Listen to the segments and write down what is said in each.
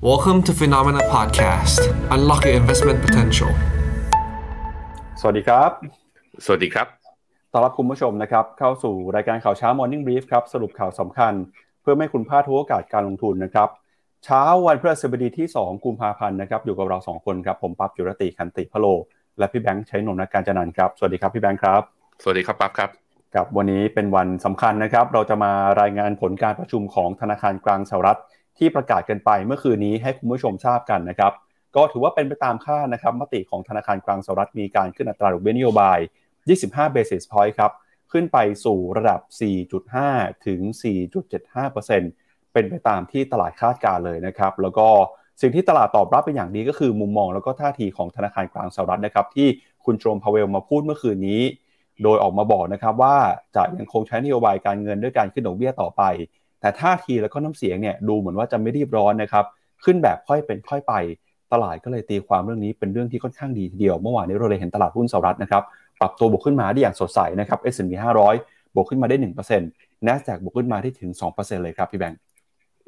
Welcome to Phenomena Podcast. Unlock your investment potential. สวัสดีครับ สวัสดีครับ ต้อนรับคุณผู้ชมนะครับ เข้าสู่รายการข่าวเช้า Morning Brief ครับ สรุปข่าวสำคัญ เพื่อไม่ให้คุณพลาดทุกโอกาสการลงทุนนะครับ เช้าวันพฤหัสบดีที่ 2 กุมภาพันธ์นะครับ อยู่กับเรา 2 คนครับ ผมปั๊บจุรติคันติพะโล และพี่แบงค์ใช้นนท์นักการจันนันท์ครับ สวัสดีครับพี่แบงค์ครับ สวัสดีครับปั๊บครับครับวันนี้เป็นวันสำคัญนะครับ เราจะมารายงานผลการประชุมของธนาคารกลางสหรัฐ ที่ประกาศกันไปเมื่อคืนนี้ให้คุณผู้ชมทราบกันนะครับ ก็ถือว่าเป็นไปตามคาดนะครับมติของธนาคารกลางสหรัฐมีการขึ้นอัตราดอกเบี้ยนโยบาย 25 basis point ครับ ขึ้นไปสู่ระดับ 4.5 ถึง 4.75%เป็นไปตามที่ตลาดคาดการเลยนะครับ แล้วก็สิ่งที่ตลาดตอบรับเป็นอย่างดีก็คือมุมมองแล้วก็ท่าทีของธนาคารกลางสหรัฐนะครับ ที่คุณโจมพาเวลมาพูดเมื่อคืนนี้ โดยออกมาบอกนะครับว่าจะยังคงใช้นโยบายการเงินด้วยการขึ้นดอกเบี้ยต่อไป แต่ท่าทีแล้วก็น้ำเสียงเนี่ยดูเหมือนว่าจะไม่รีบร้อนนะครับ ขึ้นแบบค่อยเป็นค่อยไป ตลาดก็เลยตีความเรื่องนี้เป็นเรื่องที่ค่อนข้างดีทีเดียว เมื่อวานนี้เราเลยเห็นตลาดหุ้นสหรัฐนะครับ ปรับตัวบวกขึ้นมาได้อย่างสดใสนะครับ S&P 500 บวกขึ้นมาได้ 1% NASDAQ บวกขึ้นมาได้ถึง 2%เลยครับพี่แบงค์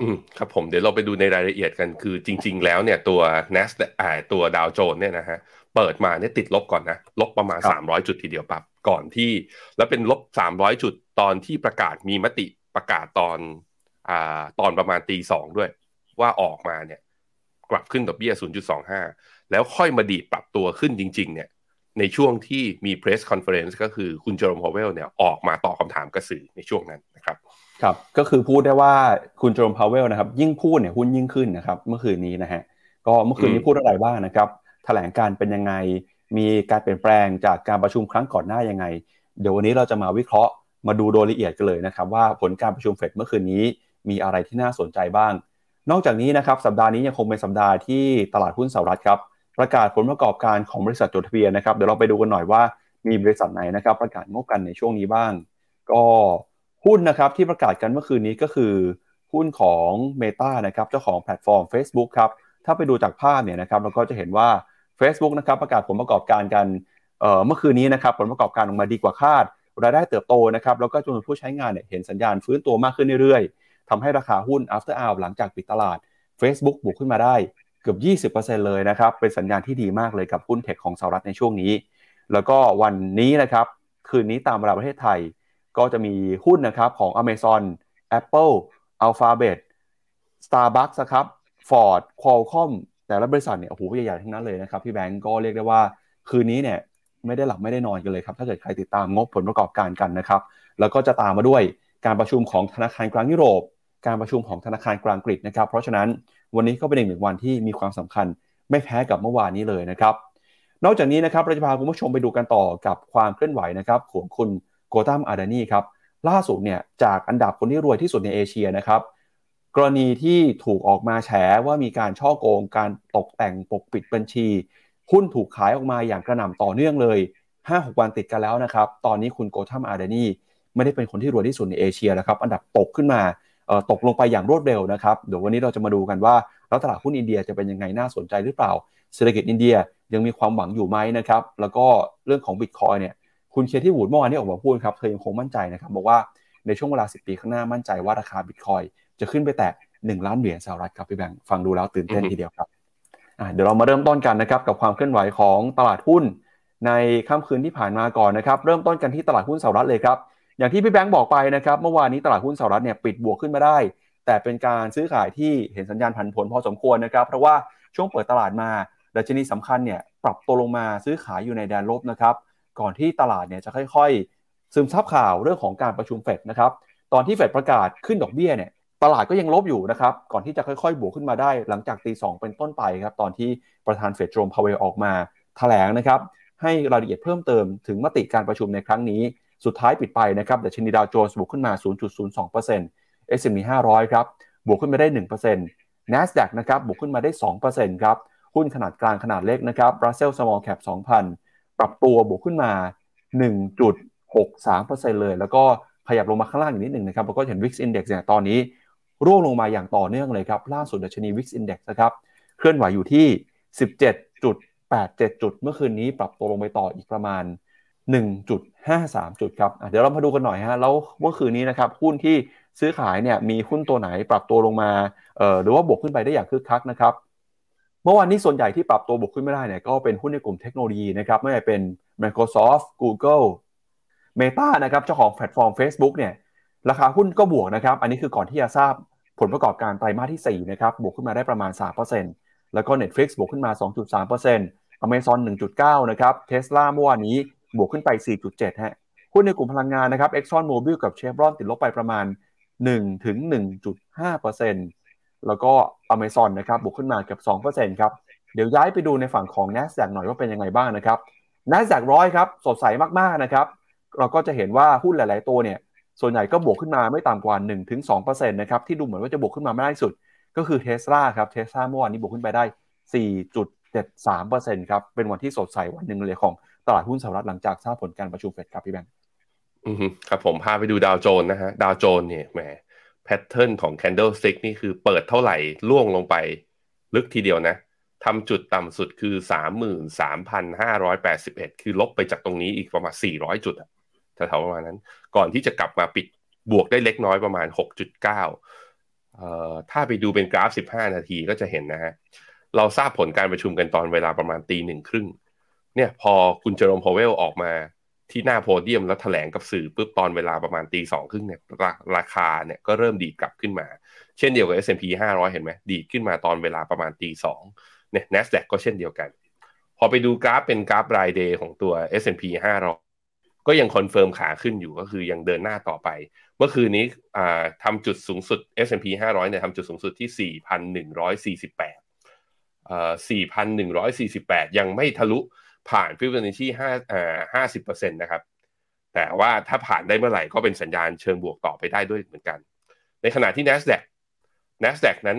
อืมครับผมเดี๋ยวเราไปดูในรายละเอียดกันคือจริง ๆ แล้วเนี่ยตัว NAS อ่าตัวดาวโจนเนี่ยนะฮะเปิดมาเนี่ยติดลบก่อนนะ ลบประมาณ 300 จุดทีเดียวปั๊บก่อนที่ แล้วเป็นลบ 300 จุดตอนที่ประกาศมีมติประกาศตอน อตอนประมาณตีสองด้วย ว่าออกมาเนี่ยกลับขึ้นดอกเบี้ย 0.25 แล้วค่อยมาดีดปรับตัวขึ้นจริง ๆ เนี่ย ในช่วงที่มี press conference ก็คือคุณเจอโรมพาวเวลเนี่ยออกมาตอบคำถามกับสื่อในช่วงนั้นนะครับ ครับ ก็คือพูดได้ว่าคุณเจอโรมพาวเวลนะครับ ยิ่งพูดเนี่ยหุ้นยิ่งขึ้นนะครับ เมื่อคืนนี้นะฮะ ก็เมื่อคืนนี้พูดอะไรบ้างนะครับ แถลงการเป็นยังไง มีการเปลี่ยนแปลงจากการประชุมครั้งก่อนหน้ายังไง เดี๋ยววันนี้เราจะมาวิเคราะห์ มาดูโดยละเอียดกันเลยนะครับ ว่าผลการประชุมเฟดเมื่อคืนนี้ มีอะไรที่น่าสนใจบ้าง นอกจากนี้นะครับสัปดาห์นี้ยังคงเป็นสัปดาห์ที่ตลาดหุ้นสหรัฐครับประกาศผลประกอบการของบริษัทจดทะเบียนนะครับเดี๋ยวเราไปดูกันหน่อยว่ามีบริษัทไหนนะครับ ประกาศงบกันในช่วงนี้บ้าง ก็หุ้นนะครับที่ประกาศกันเมื่อคืนนี้ก็คือ หุ้นของ Meta นะครับเจ้าของแพลตฟอร์ม Facebook ครับถ้าไปดูจากภาพเนี่ยนะครับเราก็จะเห็นว่า Facebook นะครับประกาศผลประกอบการกันเเมื่อคืนนี้นะครับผลประกอบการออกมาดีกว่าคาดรายได้เติบโตนะครับแล้วก็จำนวนผู้ใช้งานเนี่ยเห็นสัญญาณฟื้นตัวมากขึ้นเรื่อย ทำให้ราคาหุ้น after hour หลังจากปิดตลาด Facebook บวกขึ้นมาได้เกือบ 20%เลยนะครับ เป็นสัญญาณที่ดีมากเลยกับหุ้นเทคของสหรัฐในช่วงนี้ แล้วก็วันนี้นะครับ คืนนี้ตามเวลาประเทศไทย ก็จะมีหุ้นนะครับของ Amazon Apple Alphabet Starbucks ครับ Ford Qualcomm แต่ละบริษัทเนี่ยโอ้โหใหญ่ๆทั้งนั้นเลยนะครับพี่แบงก์ก็เรียกได้ว่า คืนนี้เนี่ยไม่ได้หลับไม่ได้นอนกันเลยครับ ถ้าเกิดใครติดตามงบผลประกอบการกันนะครับ แล้วก็จะตามมาด้วยการประชุมของธนาคารกลางยุโรป การประชุมของธนาคารกลางอังกนะครับ เพราะฉะนั้นวันนี้ก็เป็นอีกหนึ่งวันที่มีความสำคัญไม่แพ้กับเมื่อวานนี้เลยนะครับ นอกจากนี้นะครับเราจะพาคุณผู้ชมไปดูกันต่อกับความเคลื่อนไหวนะครับของคุณโกตัมอาดานีครับล่าสุดเนี่ยจากอันดับคนที่รวยที่สุดในเอเชียนะครับกรณีที่ถูกออกมาแฉว่ามีการช่อโกง การตกแต่งปกปิดบัญชี หุ้นถูกขายออกมาอย่างกระหน่ำต่อเนื่องเลย 5-6 วันติดกันแล้วนะครับ ตอนนี้คุณโกทัมอาดานีไม่ได้เป็นคนที่รวยที่สุดในเอเชียแล้วครับ อันดับตกขึ้นมา ตกลงไปอย่างรวดเร็วนะครับเดี๋ยววันนี้เราจะมาดูกันว่าแล้วตลาดหุ้นอินเดียจะเป็นยังไงน่าสนใจหรือเปล่าเศรษฐกิจอินเดียยังมีความหวังอยู่ไหมนะครับแล้วก็เรื่องของบิตคอยเนี่ยคุณเคที่วูดเมื่อวานนี้ออกมาพูดครับเธอยังคงมั่นใจนะครับบอกว่าในช่วงเวลา 10 ปีข้างหน้ามั่นใจว่าราคาบิตคอยจะขึ้นไปแตะ1ล้านเหรียญสหรัฐครับพี่แบงค์ฟังดูแล้วตื่นเต้นทีเดียวครับเดี๋ยวเรามาเริ่มต้นกันนะครับกับความเคลื่อนไหวของตลาดหุ้น ในค่ำคืนที่ผ่านมาก่อนนะครับ เริ่มต้นกันที่ตลาดหุ้นสหรัฐเลยครับ อย่างที่พี่แบงค์บอกไปนะครับ เมื่อวานนี้ตลาดหุ้นสหรัฐเนี่ยปิดบวกขึ้นมาได้ แต่เป็นการซื้อขายที่เห็นสัญญาณผันผวนพอสมควรนะครับ เพราะว่าช่วงเปิดตลาดมาดัชนีสำคัญเนี่ยปรับตัวลงมาซื้อขายอยู่ในแดนลบนะครับ ก่อนที่ตลาดเนี่ยจะค่อยๆ ซึมซับข่าวเรื่องของการประชุมเฟดนะครับ ตอนที่เฟดประกาศขึ้นดอกเบี้ยเนี่ยตลาดก็ยังลบอยู่นะครับ ก่อนที่จะค่อยๆ บวกขึ้นมาได้ หลังจากตีสเป็นต้นไปครับ ตอนที่ประธานเฟดโจมพาวเวลออกมาแถลงนะครับ ให้รายละเอียดเพิ่มเติมถึงมติการประชุมในครั้งนี้ สุดท้ายปิดไปนะครับดัชนีดาวโจนส์บวกขึ้นมา 0.02% S&P 500 ครับ บวกขึ้นมาได้ 1% NASDAQ นะครับ บวกขึ้นมาได้ 2%ครับ หุ้นขนาดกลางขนาดเล็กนะครับ Russell Small Cap 2,000 ปรับตัวบวกขึ้นมา 1.63%เลย แล้วก็ขยับลงมาข้างล่างอีกนิดหนึ่งนะครับ แล้วก็เห็น Wix Index เนี่ยตอนนี้ ร่วงลงมาอย่างต่อเนื่องเลยครับ ล่าสุดดัชนี Wix Index นะครับเคลื่อนไหวอยู่ที่ 17.87 จุดเมื่อคืนนี้ปรับตัวลงไปต่ออีกประมาณ 1.53 จุดครับเดี๋ยวเรามาดูกันหน่อยฮะแล้วเมื่อคืนนี้นะครับหุ้นที่ซื้อขายเนี่ยมีหุ้นตัวไหนปรับตัวลงมาเอ่อหรือว่าบวกขึ้นไปได้อย่างคึกคักนะครับเมื่อวานนี้ส่วนใหญ่ที่ปรับตัวบวกขึ้นไม่ได้เนี่ยก็เป็นหุ้นในกลุ่มเทคโนโลยีนะครับไม่ว่าเป็น Microsoft Google Meta นะครับเจ้าของแพลตฟอร์ม Facebook เนี่ยราคาหุ้นก็บวกนะครับ อันนี้คือก่อนที่จะทราบผลประกอบการไตรมาสที่ 4 นะครับบวกขึ้นมาได้ประมาณ 3%แล้วก็ Netflix บวกขึ้นมา 2.3% Amazon 1.9 นะครับ Tesla เมื่อวานนี้ บวกขึ้นไป 4.7 ฮะ หุ้นในกลุ่มพลังงานนะครับ Exxon Mobil กับ Chevron ติดลบไปประมาณ 1 ถึง 1.5%แล้วก็ Amazon นะครับบวกขึ้นมาเกือบ2%ครับ เดี๋ยวย้ายไปดูในฝั่งของ NASDAQ หน่อยว่าเป็นยังไงบ้างนะครับ NASDAQ ร้อยครับสดใสมากๆนะครับ เราก็จะเห็นว่าหุ้นหลาย ๆ ตัวเนี่ยส่วนใหญ่ก็บวกขึ้นมาไม่ต่ำกว่า 1-2%นะครับที่ดูเหมือนว่าจะบวกขึ้นมาไม่ได้สุด ก็คือเทสลาครับเทสลาเมื่อวานนี้บวกขึ้นไปได้ 4.73%ครับเป็นวันที่สดใสวันหนึ่งเลยของ ลาดหุ้นสหรัฐหลังจากทราบผลการประชุมเฟดครับพี่แบงค์อืมครับผมพาไปดูดาวโจนนะฮะดาวโจนเนี่ยแหมแพทเทิร์นของ candlestick นี่คือเปิดเท่าไหร่ล่วงลงไปลึกทีเดียวนะทำจุดต่ำสุดคือ 33,581 คือลบไปจากตรงนี้อีกประมาณ 400 จุดอะแถวๆประมาณนั้น ก่อนที่จะกลับมาปิดบวกได้เล็กน้อยประมาณ 6.9เอ่อถ้าไปดูเป็นกราฟ 15 นาทีก็จะเห็นนะฮะ เราทราบผลการประชุมกันตอนเวลาประมาณตีหนึ่งครึ่ง เนี่ยพอคุณเจอร์มพาวเวลออกมาที่หน้าโพเดียมแล้วแถลงกับสื่อปุ๊บตอนเวลาประมาณตีสองครึ่งเนี่ยราราคาเนี่ยก็เริ่มดีดกลับขึ้นมา เช่นเดียวกับ S&P 500 เห็นไหมดีดขึ้นมาตอนเวลาประมาณตีสองเนี่ย NASDAQ ก็เช่นเดียวกัน พอไปดูกราฟเป็นกราฟราย day ของตัว S&P 500 ก็ยัง confirm ขาขึ้นอยู่ก็คือยังเดินหน้าต่อไป เมื่อคืนนี้ทำจุดสูงสุด S&P 500เนี่ยทำจุดสูงสุดที่ 4,148เอ่อ4,148 ยังไม่ทะลุ ผ่านฟิบอนัชชีห้าอ่าห้าสิบเปอร์เซ็นต์นะครับ แต่ว่าถ้าผ่านได้เมื่อไหร่ก็เป็นสัญญาณเชิงบวกต่อไปได้ด้วยเหมือนกัน ในขณะที่ NASDAQ NASDAQ นั้น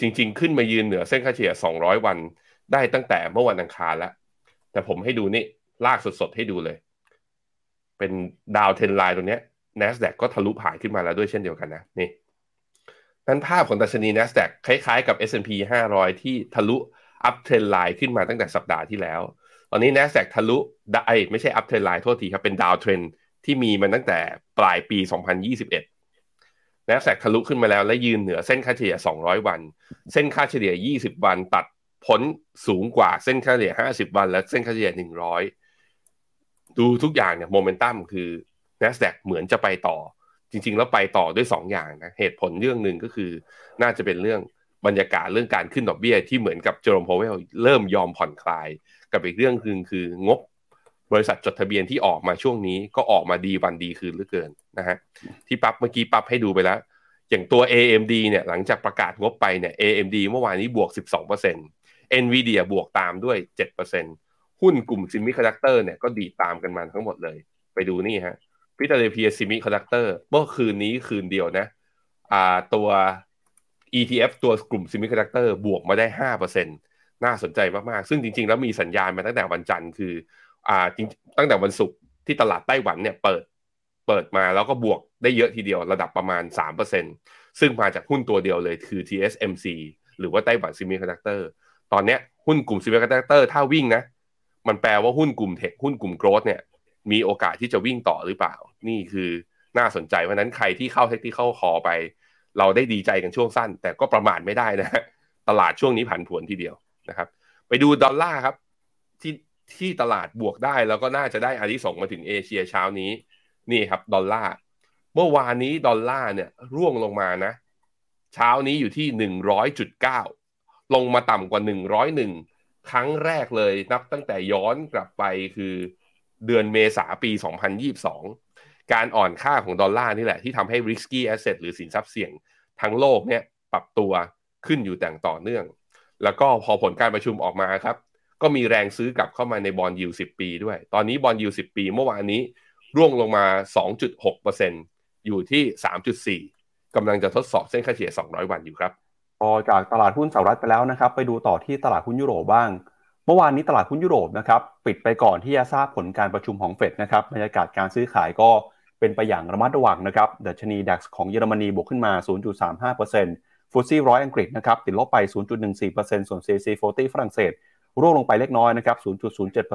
จริง ๆ ขึ้นมายืนเหนือเส้นค่าเฉลี่ย 200 วันได้ตั้งแต่เมื่อวันอังคารแล้ว แต่ผมให้ดูนี่ลากสดๆให้ดูเลย เป็น downtrend line ตรงนี้ NASDAQ ก็ทะลุผ่านขึ้นมาแล้วด้วยเช่นเดียวกันนะนี่นั้นภาพของดัชนี NASDAQ คล้ายๆกับ S&P 500 ที่ทะลุ uptrend line ขึ้นมาตั้งแต่สัปดาห์ที่แล้ว ตอนนี้ NASDAQ ทะลุไอไม่ใช่ uptrend line โทษทีครับ เป็น downtrend ที่มีมันตั้งแต่ปลายปี 2021 NASDAQ ทะลุขึ้นมาแล้วและยืนเหนือเส้นค่าเฉลี่ย 200 วัน เส้นค่าเฉลี่ย 20 วันตัดพ้นสูงกว่าเส้นค่าเฉลี่ย 50 วัน และเส้นค่าเฉลี่ย 100 ดูทุกอย่างเนี่ยโมเมนตัมคือ NASDAQ เหมือนจะไปต่อ จริง ๆ แล้วไปต่อด้วย 2 อย่างนะเหตุผลเรื่องหนึ่งก็คือน่าจะเป็นเรื่อง บรรยากาศเรื่องการขึ้นดอกเบี้ยที่เหมือนกับเจอร์มพาวเวลเริ่มยอมผ่อนคลาย กับอีกเรื่องคือคืองบบริษัทจดทะเบียนที่ออกมาช่วงนี้ก็ออกมาดีวันดีคืนเหลือเกินนะฮะที่ปั๊บเมื่อกี้ปั๊บให้ดูไปแล้ว อย่างตัว AMD เนี่ยหลังจากประกาศงบไปเนี่ย AMD เมื่อวานนี้บวก 12% NVIDIA บวกตามด้วย 7%หุ้นกลุ่ม semiconductor เนี่ยก็ดีตามกันมาทั้งหมดเลย ไปดูนี่ฮะ Philadelphia Semiconductor เมื่อคืนนี้คืนเดียวนะอ่าตัว ETF ตัวกลุ่ม semiconductor บวกมาได้ห้าเปอร์เซ็นน่าสนใจมาก ๆ ซึ่งจริง ๆ แล้วมีสัญญาณมาตั้งแต่วันจันทร์คืออ่าจริงตั้งแต่วันศุกร์ที่ตลาดไต้หวันเนี่ยเปิดเปิดมาแล้วก็บวกได้เยอะทีเดียวระดับประมาณ 3%ซึ่งมาจากหุ้นตัวเดียวเลยคือ TSMC หรือว่า Taiwan Semiconductor ตอนเนี้ยหุ้นกลุ่ม semiconductor ถ้าวิ่งนะ มันแปลว่าหุ้นกลุ่ม tech หุ้นกลุ่ม growth เนี่ยมีโอกาสที่จะวิ่งต่อหรือเปล่า นี่คือน่าสนใจเพราะนั้นใครที่เข้า tech ที่เข้าคอไป เราได้ดีใจกันช่วงสั้น แต่ก็ประมาทไม่ได้นะตลาดช่วงนี้ผันผวนทีเดียวนะครับ ไปดูดอลลาร์ครับ ที่ที่ตลาดบวกได้แล้วก็น่าจะได้อานิสงมาถึงเอเชียเช้านี้นี่ครับดอลลาร์เมื่อวานนี้ดอลลาร์เนี่ยร่วงลงมานะ เช้านี้อยู่ที่หนึ่งร้อยจุดเก้าลงมาต่ำกว่าหนึ่งร้อยหนึ่งครั้งแรกเลยนับตั้งแต่ย้อนกลับไปคือเดือนเมษาปี2022 การอ่อนค่าของดอลลาร์นี่แหละที่ทำให้ risky asset หรือสินทรัพย์เสี่ยงทั้งโลกเนี่ยปรับตัวขึ้นอยู่แต่งต่อเนื่อง แล้วก็พอผลการประชุมออกมาครับ ก็มีแรงซื้อกลับเข้ามาในบอลยูสิบปีด้วย ตอนนี้บอลยูสิบปีเมื่อวานนี้ร่วงลงมา 2.6%อยู่ที่ 3.4กำลังจะทดสอบเส้นค่าเฉลี่ย 200 วันอยู่ครับพอจากตลาดหุ้นสหรัฐไปแล้วนะครับ ไปดูต่อที่ตลาดหุ้นยุโรปบ้าง เมื่อวานนี้ตลาดหุ้นยุโรปนะครับ ปิดไปก่อนที่จะทราบผลการประชุมของเฟดนะครับบรรยากาศการซื้อขายก็ เป็นไปอย่างระมัดระวังนะครับดัชนี DAX ของเยอรมนีบวกขึ้นมา 0.35% FTSE ร้อยอังกฤษนะครับติดลบไป 0.14%ส่วน CAC 40 ฝรั่งเศสร่วงลงไปเล็กน้อยนะครับ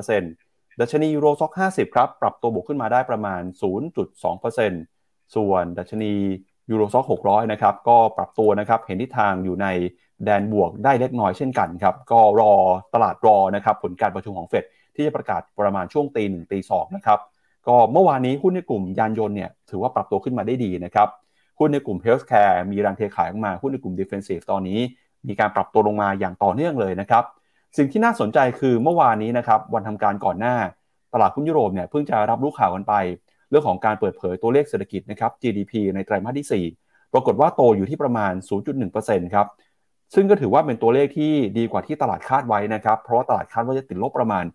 0.07%ดัชนี Euro Stoxx 50 ครับ ปรับตัวบวกขึ้นมาได้ประมาณ 0.2%ส่วนดัชนี Euro Stoxx 600 นะครับ ก็ปรับตัวนะครับ เห็นทิศทางอยู่ในแดนบวกได้เล็กน้อยเช่นกันครับ ก็รอตลาดรอนะครับ ผลการประชุมของเฟดที่จะประกาศประมาณช่วงตีหนึ่งตีสองนะครับ ก็เมื่อวานนี้หุ้นในกลุ่มยานยนต์เนี่ยถือว่าปรับตัวขึ้นมาได้ดีนะครับหุ้นในกลุ่ม healthcare มีแรงเทขายออกมาหุ้นในกลุ่ม defensive ตอนนี้ มีการปรับตัวลงมาอย่างต่อเนื่องเลยนะครับสิ่งที่น่าสนใจคือเมื่อวานนี้นะครับวันทำการก่อนหน้า ตลาดหุ้นยุโรปเนี่ยเพิ่งจะรับรู้ข่าวกันไป เรื่องของการเปิดเผยตัวเลขเศรษฐกิจนะครับ GDP ในไตรมาสที่ 4 ปรากฏว่าโตอยู่ที่ประมาณ 0.1%ครับซึ่งก็ถือว่าเป็นตัวเลขที่ดีกว่าที่ตลาดคาดไว้นะครับ เพราะว่าตลาดคาดว่าจะติดลบประมาณ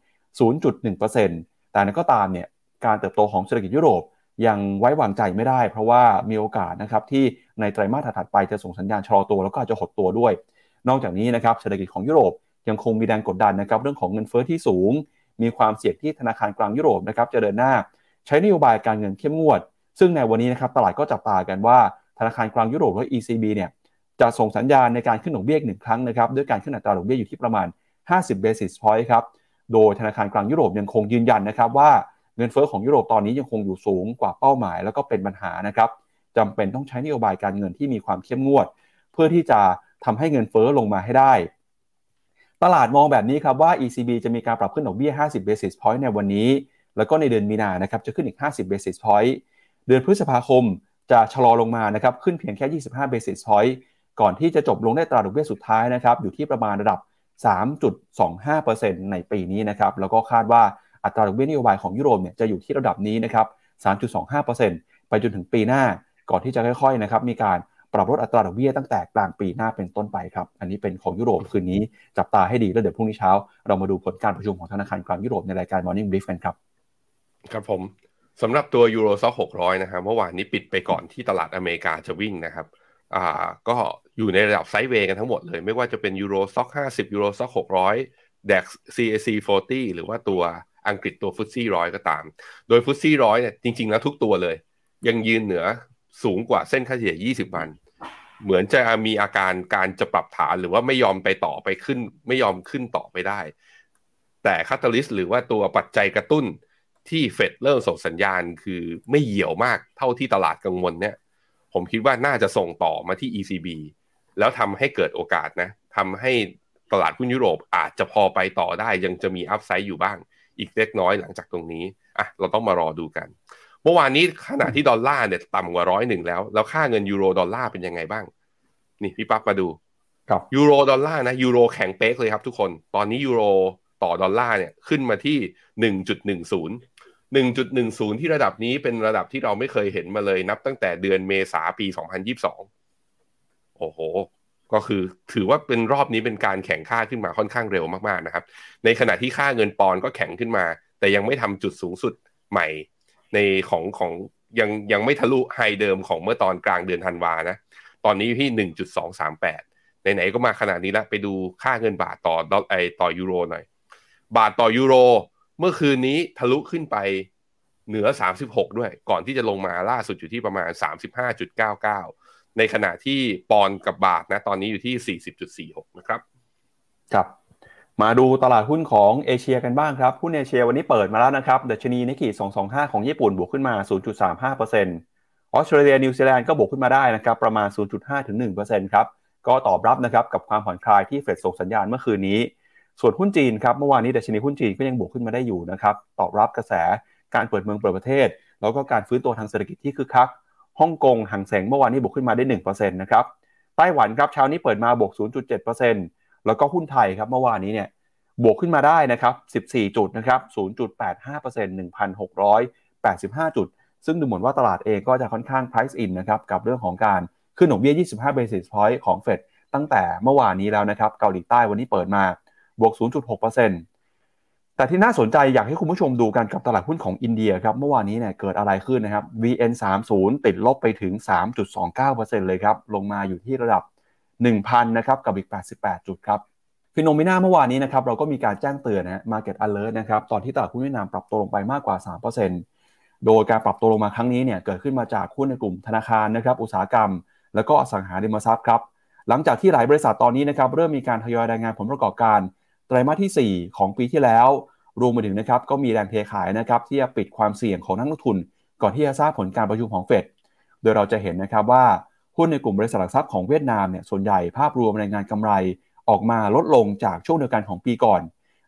0.1%แต่นั้นก็ตามเนี่ย การเติบโตของเศรษฐกิจยุโรปยังไว้วางใจไม่ได้ เพราะว่ามีโอกาสนะครับที่ในไตรมาสถัดไปจะส่งสัญญาณชะลอตัวแล้วก็อาจจะหดตัวด้วย นอกจากนี้นะครับเศรษฐกิจของยุโรปยังคงมีแรงกดดันนะครับเรื่องของเงินเฟ้อที่สูง มีความเสี่ยงที่ธนาคารกลางยุโรปนะครับจะเดินหน้า ใช้นโยบายการเงินเข้มงวด ซึ่งในวันนี้นะครับตลาดก็จับตากันว่าธนาคารกลางยุโรปหรือ ECB เนี่ยจะส่งสัญญาณในการขึ้นดอกเบี้ยหนึ่งครั้งนะครับด้วยการขึ้นอัตราดอกเบี้ยอยู่ที่ประมาณ 50 basis point ครับโดยธนาคารกลางยุโรปยังคงยืนยันนะครับว่า เงินเฟ้อของยุโรปตอนนี้ยังคงอยู่สูงกว่าเป้าหมาย แล้วก็เป็นปัญหานะครับจำเป็นต้องใช้นโยบายการเงินที่มีความเข้มงวด เพื่อที่จะทำให้เงินเฟ้อลงมาให้ได้ ตลาดมองแบบนี้ครับว่า ECB จะมีการปรับขึ้นดอกเบี้ย 50 basis point ในวันนี้ แล้วก็ในเดือนมีนานะครับจะขึ้นอีก 50 basis point เดือนพฤษภาคมจะชะลอลงมานะครับขึ้นเพียงแค่ 25 basis point ก่อนที่จะจบลงได้ตราดอกเบี้ยสุดท้ายนะครับอยู่ที่ประมาณระดับ 3.25%ในปีนี้นะครับแล้วก็คาดว่า อัตราดอกเบี้ยนโยบายของยุโรปเนี่ยจะอยู่ที่ระดับนี้นะครับ 3.25%ไปจนถึงปีหน้าก่อนที่จะค่อยๆนะครับมีการปรับลดอัตราดอกเบี้ยตั้งแต่กลางปีหน้าเป็นต้นไปครับ อันนี้เป็นของยุโรปคืนนี้จับตาให้ดีแล้วเดี๋ยวพรุ่งนี้เช้า เรามาดูผลการประชุมของธนาคารกลางยุโรปในรายการ Morning Brief กันครับ ครับผมสำหรับตัว Euro Stoxx 600นะครับเมื่อวานนี้ปิดไปก่อนที่ตลาดอเมริกาจะวิ่งนะครับอ่าก็อยู่ในระดับ sideway กันทั้งหมดเลย ไม่ว่าจะเป็น Euro Stoxx 50 Euro Stoxx 600 DAX CAC 40หรือว่าตัว อังกฤษตัว FTSE ร้อยก็ตาม โดย FTSE ร้อยเนี่ยจริงๆแล้วทุกตัวเลย ยังยืนเหนือสูงกว่าเส้นค่าเฉลี่ย 20 วัน เหมือนจะมีอาการการจะปรับฐานหรือว่าไม่ยอมไปต่อไปขึ้น ไม่ยอมขึ้นต่อไปได้ แต่ catalyst หรือว่าตัวปัจจัยกระตุ้นที่เฟดเริ่มส่งสัญญาณคือไม่เหี่ยวมากเท่าที่ตลาดกังวลเนี่ย ผมคิดว่าน่าจะส่งต่อมาที่ ECB แล้วทำให้เกิดโอกาสนะทำให้ตลาดหุ้นยุโรปอาจจะพอไปต่อได้ยังจะมี upside อยู่บ้าง อีกเล็กน้อยหลังจากตรงนี้อะเราต้องมารอดูกัน เมื่อวานนี้ขณะที่ดอลลาร์เนี่ยต่ำกว่าร้อยหนึ่งแล้ว แล้วค่าเงินยูโรดอลลาร์เป็นยังไงบ้าง นี่พี่ปั๊บมาดูครับยูโรดอลลาร์นะยูโรแข็งเป๊กเลยครับทุกคน ตอนนี้ยูโรต่อดอลลาร์เนี่ยขึ้นมาที่หนึ่งจุดหนึ่งศูนย์หนึ่งจุดหนึ่งศูนย์ที่ระดับนี้เป็นระดับที่เราไม่เคยเห็นมาเลยนับตั้งแต่เดือนเมษาปีสองพันยิบสองโอ้โห ก็คือถือว่าเป็นรอบนี้เป็นการแข็งค่าขึ้นมาค่อนข้างเร็วมากๆนะครับ ในขณะที่ค่าเงินปอนด์ก็แข็งขึ้นมา แต่ยังไม่ทำจุดสูงสุดใหม่ ในของของยังยังไม่ทะลุ high เดิมของเมื่อตอนกลางเดือนธันวานะ ตอนนี้ที่หนึ่งจุดสองสามแปดไหนๆก็มาขนาดนี้แล้วไปดูค่าเงินบาทต่อดอลไอต่อยูโรหน่อย บาทต่อยูโร เมื่อคืนนี้ทะลุขึ้นไปเหนือ 36 ด้วย ก่อนที่จะลงมาล่าสุดอยู่ที่ประมาณ 35.99 ในขณะที่ปอนกับบาทนะตอนนี้อยู่ที่ 40.46 นะครับ ครับ มาดูตลาดหุ้นของเอเชียกันบ้างครับ หุ้นเอเชียวันนี้เปิดมาแล้วนะครับดัชนีนิกเกิ225 ของญี่ปุ่นบวกขึ้นมา 0.35%ออสเตรเลียนิวซีแลนด์ก็บวกขึ้นมาได้นะครับประมาณ 0.5ถึง1%ครับก็ตอบรับนะครับกับความผ่อนคลายที่เฟดส่งสัญญาณเมื่อคืนนี้ ส่วนหุ้นจีนครับเมื่อวานนี้ดัชนีหุ้นจีนก็ยังบวกขึ้นมาได้อยู่นะครับตอบรับกระแสการเปิดเมืองเปิดประเทศ แล้วก็การฟื้นตัวทางเศรษฐกิจที่คึกคัก ฮ่องกงฮั่งเส็งเมื่อวานนี้บวกขึ้นมาได้1%นะครับไต้หวันครับเช้านี้เปิดมาบวก 0.7%แล้วก็หุ้นไทยครับเมื่อวานนี้เนี่ยบวกขึ้นมาได้นะครับ 14 จุดนะครับ 0.85% 1,685 จุด ซึ่งดูเหมือนว่าตลาดเองก็จะค่อนข้าง price in นะครับ กับเรื่องของการขึ้นดอกเบี้ย 25 basis point ของเฟดตั้งแต่เมื่อวานนี้แล้วนะครับ เกาหลีใต้วันนี้เปิดมา บวก 0.6% แต่ที่น่าสนใจอยากให้คุณผู้ชมดูกันกับตลาดหุ้นของอินเดียครับเมื่อวานนี้เนี่ยเกิดอะไรขึ้นนะครับ VN30 ติดลบไปถึง 3.29%เลยครับลงมาอยู่ที่ระดับ 1,000นะครับกับอีก 88 จุดครับฟิโนเมนาเมื่อวานนี้นะครับเราก็มีการแจ้งเตือนนะ Market Alert นะครับตอนที่ตลาดหุ้นเวียดนามปรับตัวลงไปมากกว่า 3%โดยการปรับตัวลงมาครั้งนี้เนี่ยเกิดขึ้นมาจากหุ้นในกลุ่มธนาคารนะครับอุตสาหกรรม แล้วก็อสังหาริมทรัพย์ครับหลังจากที่หลายบริษัทตอนนี้นะครับเริ่มมีการทยอยรายงานผลประกอบการ ไตรมาสที่ 4 ของปีที่แล้ว รวมไปถึงนะครับก็มีแรงเทขายนะครับที่จะปิดความเสี่ยงของนักลงทุน ก่อนที่จะทราบผลการประชุมของเฟดโดยเราจะเห็นนะครับว่าหุ้นในกลุ่มบริษัทหลักทรัพย์ของเวียดนามเนี่ยส่วนใหญ่ภาพรวมรายงานกำไรออกมาลดลงจากช่วงเดียวกันของปีก่อน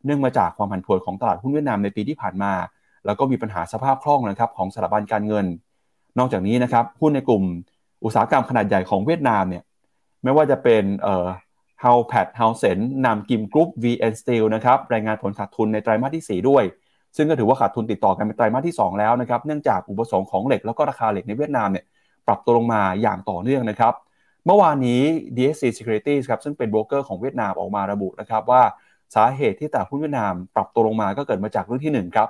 เนื่องมาจากความผันผวนของตลาดหุ้นเวียดนามในปีที่ผ่านมา แล้วก็มีปัญหาสภาพคล่องนะครับของสถาบันการเงิน นอกจากนี้นะครับหุ้นในกลุ่มอุตสาหกรรมขนาดใหญ่ของเวียดนามเนี่ยไม่ว่าจะเป็น เฮาแพดฮาเซนนามกิมกรุ๊ป VN Steel นะครับรายงานผลขาดทุนในไตรมาสที่ 4 ด้วย ซึ่งก็ถือว่าขาดทุนติดต่อกันเป็นไตรมาสที่ 2 แล้วนะครับเนื่องจากอุปสงค์ของเหล็กแล้วก็ราคาเหล็กในเวียดนามเนี่ยปรับตัวลงมาอย่างต่อเนื่องนะครับเมื่อวานนี้ DSC Securities ครับซึ่งเป็นโบรกเกอร์ของเวียดนามออกมาระบุนะครับว่าสาเหตุที่ตลาดหุ้นเวียดนามปรับตัวลงมาก็เกิดมาจากเรื่องที่1ครับ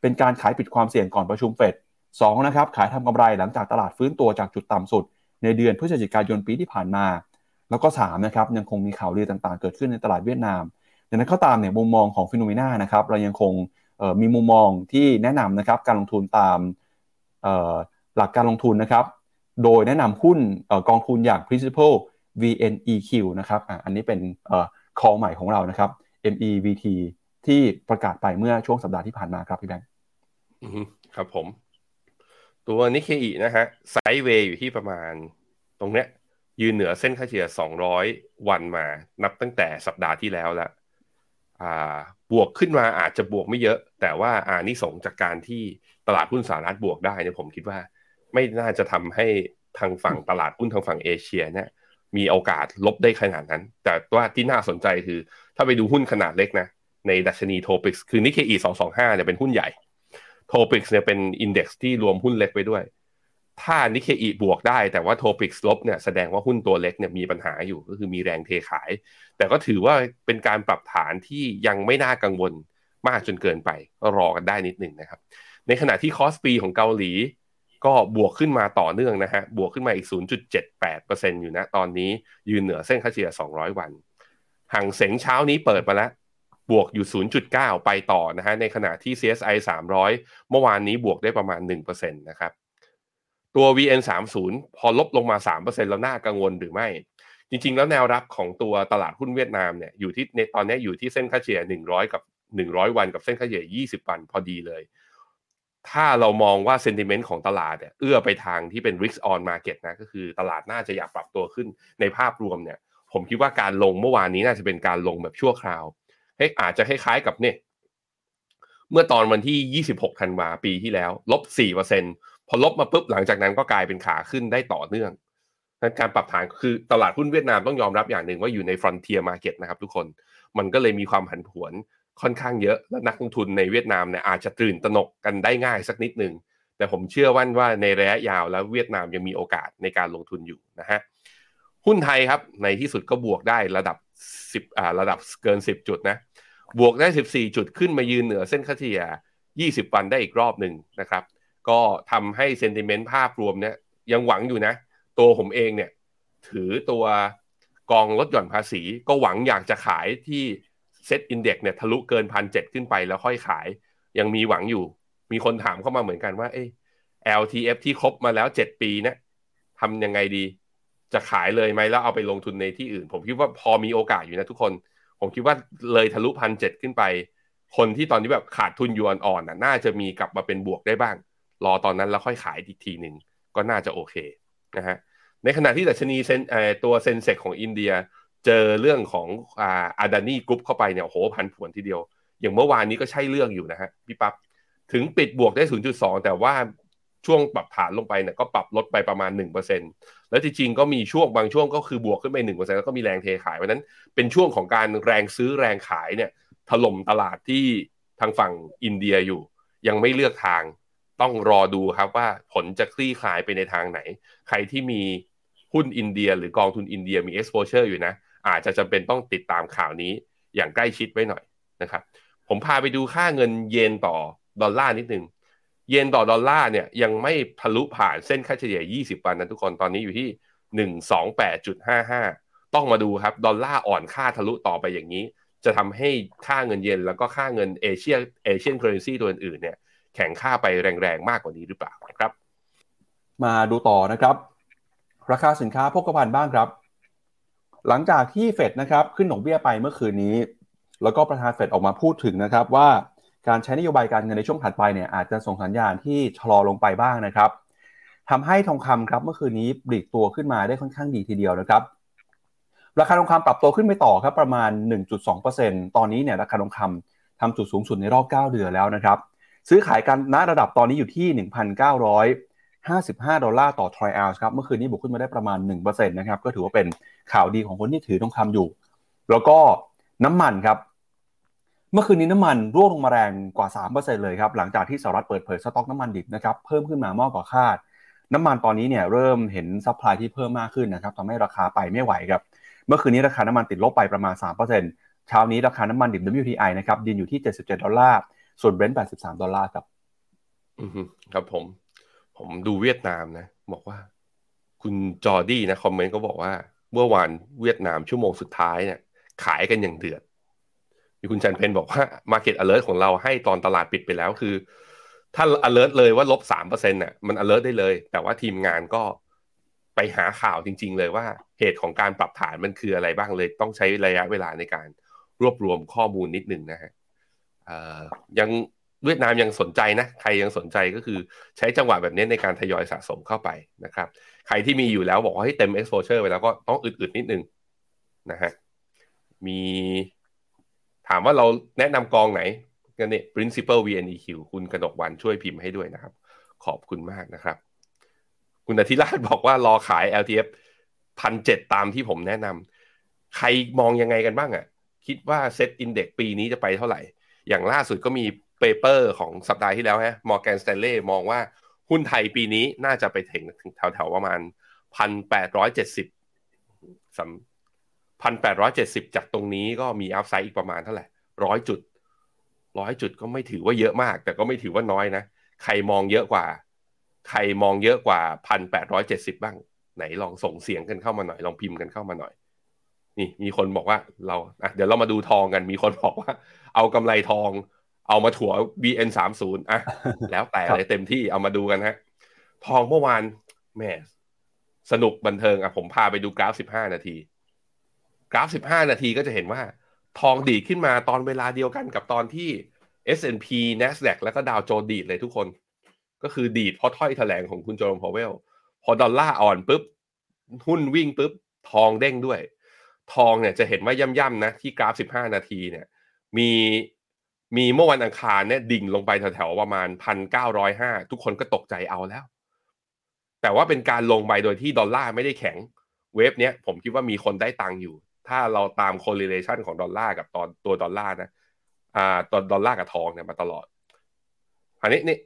เป็นการขายปิดความเสี่ยงก่อนประชุมเฟด2นะครับขายทำกำไรหลังจากตลาดฟื้นตัวจากจุดต่ำสุด ในเดือนพฤศจิกายนปีที่ผ่านมา แล้วก็3นะครับยังคงมีข่าวลือต่างๆ เกิดขึ้นในตลาดเวียดนามดังนั้นก็ตามเนี่ยมุมมองของฟิโนเมนานะครับเรายังคงมีมุมมองที่แนะนำนะครับการลงทุนตามหลักการลงทุนนะครับ โดยแนะนำหุ้นกองทุนอย่าง principal VNEQ นะครับอันนี้เป็นคอใหม่ของเรานะครับ MEVT ที่ประกาศไปเมื่อช่วงสัปดาห์ที่ผ่านมาครับพี่แบงค์ครับผม ตัวนิเคอีนะฮะไซด์เวย์อยู่ที่ประมาณตรงเนี้ย ยืนเหนือเส้นค่าเฉลี่ย 200 วันมา นับตั้งแต่สัปดาห์ที่แล้วแล้วบวกขึ้นมาอาจจะบวกไม่เยอะ แต่ว่าอานิสงส์จากการที่ตลาดหุ้นสหรัฐบวกได้เนี่ยผมคิดว่า ไม่น่าจะทำให้ทางฝั่งตลาดหุ้นทางฝั่งเอเชียเนี่ยมีโอกาสลบได้ขนาดนั้น แต่ว่าที่น่าสนใจคือ ถ้าไปดูหุ้นขนาดเล็กนะ ในดัชนี TOPIX คือนิเคอิสองสองห้าเนี่ยเป็นหุ้นใหญ่ TOPIX เนี่ยเป็น index ที่รวมหุ้นเล็กไปด้วย ถ้านิเคอีบวกได้แต่ว่าโทปิกลบเนี่ยแสดงว่าหุ้นตัวเล็กเนี่ยมีปัญหาอยู่ก็คือมีแรงเทขาย แต่ก็ถือว่าเป็นการปรับฐานที่ยังไม่น่ากังวลมากจนเกินไปก็รอกันได้นิดหนึ่งนะครับ ในขณะที่คอสปีของเกาหลี ก็บวกขึ้นมาต่อเนื่องนะฮะบวกขึ้นมาอีก 0.78%อยู่นะตอนนี้ยืนเหนือเส้นค่าเฉลี่ย 200 วันห่างเสงเช้านี้เปิดมาแล้วบวกอยู่ 0.9 ไปต่อนะฮะในขณะที่ CSI 300 เมื่อวานนี้บวกได้ประมาณ 1%นะครับ ตัว VN 30พอลบลงมา 3%แล้วน่ากังวลหรือไม่ จริง ๆ แล้วแนวรับของตัวตลาดหุ้นเวียดนามเนี่ยอยู่ที่ในตอนนี้อยู่ที่เส้นค่าเฉลี่ย100 กับ 100 วันกับเส้นค่าเฉลี่ย20 วันพอดีเลย ถ้าเรามองว่าเซนติเมนต์ของตลาดเนี่ยเอื้อไปทางที่เป็น risk on market นะก็คือตลาดน่าจะอยากปรับตัวขึ้นในภาพรวมเนี่ยผมคิดว่าการลงเมื่อวานนี้น่าจะเป็นการลงแบบชั่วคราวให้อาจจะคล้ายๆกับเนี่ยเมื่อตอนวันที่ 26 ธันวาปีที่แล้ว ลบ 4% พอลบมาปุ๊บหลังจากนั้นก็กลายเป็นขาขึ้นได้ต่อเนื่องการปรับฐานคือตลาดหุ้นเวียดนามต้องยอมรับอย่างหนึ่งว่าอยู่ใน frontier market นะครับทุกคนมันก็เลยมีความผันผวนค่อนข้างเยอะ และนักลงทุนในเวียดนามเนี่ยอาจจะตื่นตระหนกกันได้ง่ายสักนิดหนึ่งแต่ผมเชื่อว่านว่าในระยะยาวแล้วเวียดนามยังมีโอกาสในการลงทุนอยู่นะฮะหุ้นไทยครับในที่สุดก็บวกได้ระดับ10อ่าระดับเกิน 10 จุดนะบวกได้ 14 จุดขึ้นมายืนเหนือเส้นค่าเฉลี่ย 20 วันได้อีกรอบหนึ่งนะครับ ก็ทำให้เซนติเมนต์ภาพรวมเนี่ยยังหวังอยู่นะ ตัวผมเองเนี่ยถือตัวกองลดหย่อนภาษี ก็หวังอยากจะขายที่เซตอินเด็กเนี่ยทะลุเกินพันเขึ้นไปแล้วค่อยขาย ยังมีหวังอยู่ มีคนถามเข้ามาเหมือนกันว่าเอ LTF ที่ครบมาแล้ว 7 ปีเนี่ยทำยังไงดี จะขายเลยไหมแล้วเอาไปลงทุนในที่อื่น ผมคิดว่าพอมีโอกาสอยู่นะทุกคน ผมคิดว่าเลยทะลุพันเขึ้นไป คนที่ตอนนี้แบบขาดทุนยูนอ่อนน่ะน่าจะมีกลับมาเป็นบวกได้บ้าง รอตอนนั้นแล้วค่อยขายอีกทีหนึ่งก็น่าจะโอเคนะฮะในขณะที่ดัชนีเซนตัวเซนเซกของอินเดีย เจอเรื่องของอาดานีกรุ๊ปเข้าไปเนี่ยโหพันผวนทีเดียว อย่างเมื่อวานนี้ก็ใช่เรื่องอยู่นะฮะพี่ปับ๊บถึงปิดบวกได้ 0.2 แต่ว่าช่วงปรับฐานลงไปเนี่ยก็ปรับลดไปประมาณ 1%แล้วจริงๆก็มีช่วงบางช่วงก็คือบวกขึ้นไป 1%แล้วก็มีแรงเทขายเพราะนั้นเป็นช่วงของการแรงซื้อแรงขายเนี่ยถล่มตลาดที่ทางฝั่งอินเดียอยู่ ยังไม่เลือกทาง ต้องรอดูครับว่าผลจะคลี่คลายไปในทางไหน ใครที่มีหุ้นอินเดียหรือกองทุนอินเดียมี exposure อยู่นะ อาจจะจำเป็นต้องติดตามข่าวนี้อย่างใกล้ชิดไว้หน่อยนะครับผมพาไปดูค่าเงินเยนต่อดอลลาร์นิดนึงเยนต่อดอลลาร์เนี่ยยังไม่ทะลุผ่านเส้นค่าเฉลี่ย 20 วันนะทุกคนตอนนี้อยู่ที่ 128.55 ต้องมาดูครับ ดอลลาร์อ่อนค่าทะลุต่อไปอย่างนี้ จะทำให้ค่าเงินเยนแล้วก็ค่าเงินเอเชีย Asian currency ตัวอื่นๆเนี่ย แข็งค่าไปแรงๆมากกว่านี้หรือเปล่าครับ มาดูต่อนะครับ ราคาสินค้าโภคภัณฑ์บ้างครับ หลังจากที่เฟดนะครับขึ้นดอกเบี้ยไปเมื่อคืนนี้ แล้วก็ประธานเฟดออกมาพูดถึงนะครับว่าการใช้นโยบายการเงินในช่วงถัดไปเนี่ยอาจจะส่งสัญญาณที่ชะลอลงไปบ้างนะครับทำให้ทองคำครับเมื่อคืนนี้ปลีกตัวขึ้นมาได้ค่อนข้างดีทีเดียวนะครับราคาทองคำปรับตัวขึ้นไปต่อครับประมาณ 1.2%ตอนนี้เนี่ยราคาทองคำทำจุดสูงสุดในรอบ 9 เดือนแล้วนะครับ ซื้อขายกันณระดับตอนนี้อยู่ที่ 1,955 ดอลลาร์ต่อทรอยออนซ์ครับ เมื่อคืนนี้บวกขึ้นมาได้ประมาณ1%นะครับ ก็ถือว่าเป็นข่าวดีของคนที่ถือทองคำอยู่ แล้วก็น้ำมันครับ เมื่อคืนนี้น้ำมันร่วงลงมาแรงกว่า 3%เลยครับ หลังจากที่สหรัฐเปิดเผยสต็อกน้ำมันดิบนะครับ เพิ่มขึ้นมามากกว่าคาด น้ำมันตอนนี้เนี่ยเริ่มเห็น supply ที่เพิ่มมากขึ้นนะครับทำให้ราคาไปไม่ไหวครับ เมื่อคืนนี้ราคาน้ำมันติดลบไปประมาณ3%เช้านี้ราคาน้ำมันดิบ WTI นะครับยืนอยู่ที่ 77 ดอลลาร์ ส่วนเบรนท์83ดสิบสามดอลลาร์ครับ อือฮึครับผม ผมดูเวียดนามนะ บอกว่า คุณจอร์ดี้นะ คอมเมนต์ก็บอกว่า เมื่อวานเวียดนามชั่วโมงสุดท้ายเนี่ย ขายกันอย่างเดือดมีคุณจันเพนบอกว่า Market Alert ของเราให้ตอนตลาดปิดไปแล้วคือ ถ้า alert เลยว่าลบสามเปอร์เซ็นต์น่ะมัน alert ได้เลย แต่ว่าทีมงานก็ไปหาข่าวจริง ๆ เลยว่าเหตุของการปรับฐานมันคืออะไรบ้างเลย ต้องใช้ระยะเวลาในการรวบรวมข้อมูลนิดหนึ่งนะฮะ ยังเวียดนามยังสนใจนะ ใครยังสนใจก็คือใช้จังหวะแบบนี้ในการทยอยสะสมเข้าไปนะครับ ใครที่มีอยู่แล้วบอกว่าให้เต็ม exposure ไปแล้วก็ต้องอึดๆนิดนึงนะฮะ มีถามว่าเราแนะนำกองไหนกันเนี่ย principal VNEQ คุณกนกวันช่วยพิมพ์ให้ด้วยนะครับ ขอบคุณมากนะครับ คุณอาทิราชบอกว่ารอขาย LTF พันเจ็ดตามที่ผมแนะนำใครมองยังไงกันบ้างอะ่ะ คิดว่า SET Index ปีนี้จะไปเท่าไหร่ อย่างล่าสุดก็มี paper ของสัปดาห์ที่แล้วฮะมอร์แกนสแตนลีย์มองว่าหุ้นไทยปีนี้น่าจะไปถึงแถวๆประมาณพันแปดร้อยเจ็ดสิบ พันแปดร้อยเจ็ดสิบจากตรงนี้ก็มี upside อีกประมาณเท่าไหร่ร้อยจุดร้อยจุดก็ไม่ถือว่าเยอะมาก แต่ก็ไม่ถือว่าน้อยนะ ใครมองเยอะกว่า ใครมองเยอะกว่าพันแปดร้อยเจ็ดสิบบ้าง ไหนลองส่งเสียงกันเข้ามาหน่อย ลองพิมพ์กันเข้ามาหน่อย นี่มีคนบอกว่าเราอะเดี๋ยวเรามาดูทองกัน มีคนบอกว่า เอากำไรทอง เอามาถัว BN สามศูนย์อะแล้วแต่เลยเต็มที่เอามาดูกันฮะ ทองเมื่อวานแม่สนุกบันเทิงอะผมพาไปดูกราฟสิบห้านาที กราฟสิบห้านาทีก็จะเห็นว่า ทองดีดขึ้นมาตอนเวลาเดียวกันกับตอนที่ S&P NASDAQ แล้วก็ดาวโจนดีดเลยทุกคน ก็คือดีดเพราะถ้อยแถลงของคุณเจอโรมพาวเวล พอดอลลาร์อ่อนปุ๊บ หุ้นวิ่งปุ๊บ ทองเด้งด้วย ทองเนี่ยจะเห็นว่าย่ำๆนะที่กราฟ 15 นาทีเนี่ยมีมีเมื่อวันอังคารเนี่ยดิ่งลงไปแถวๆประมาณ 1,905 ทุกคนก็ตกใจเอาแล้ว แต่ว่าเป็นการลงไปโดยที่ดอลลาร์ไม่ได้แข็ง wave เนี้ยผมคิดว่ามีคนได้ตังค์อยู่ ถ้าเราตาม correlation ของดอลลาร์กับตอนตัวดอลลาร์นะอ่าตอนดอลลาร์กับทองเนี่ยมาตลอดอันนี้นี่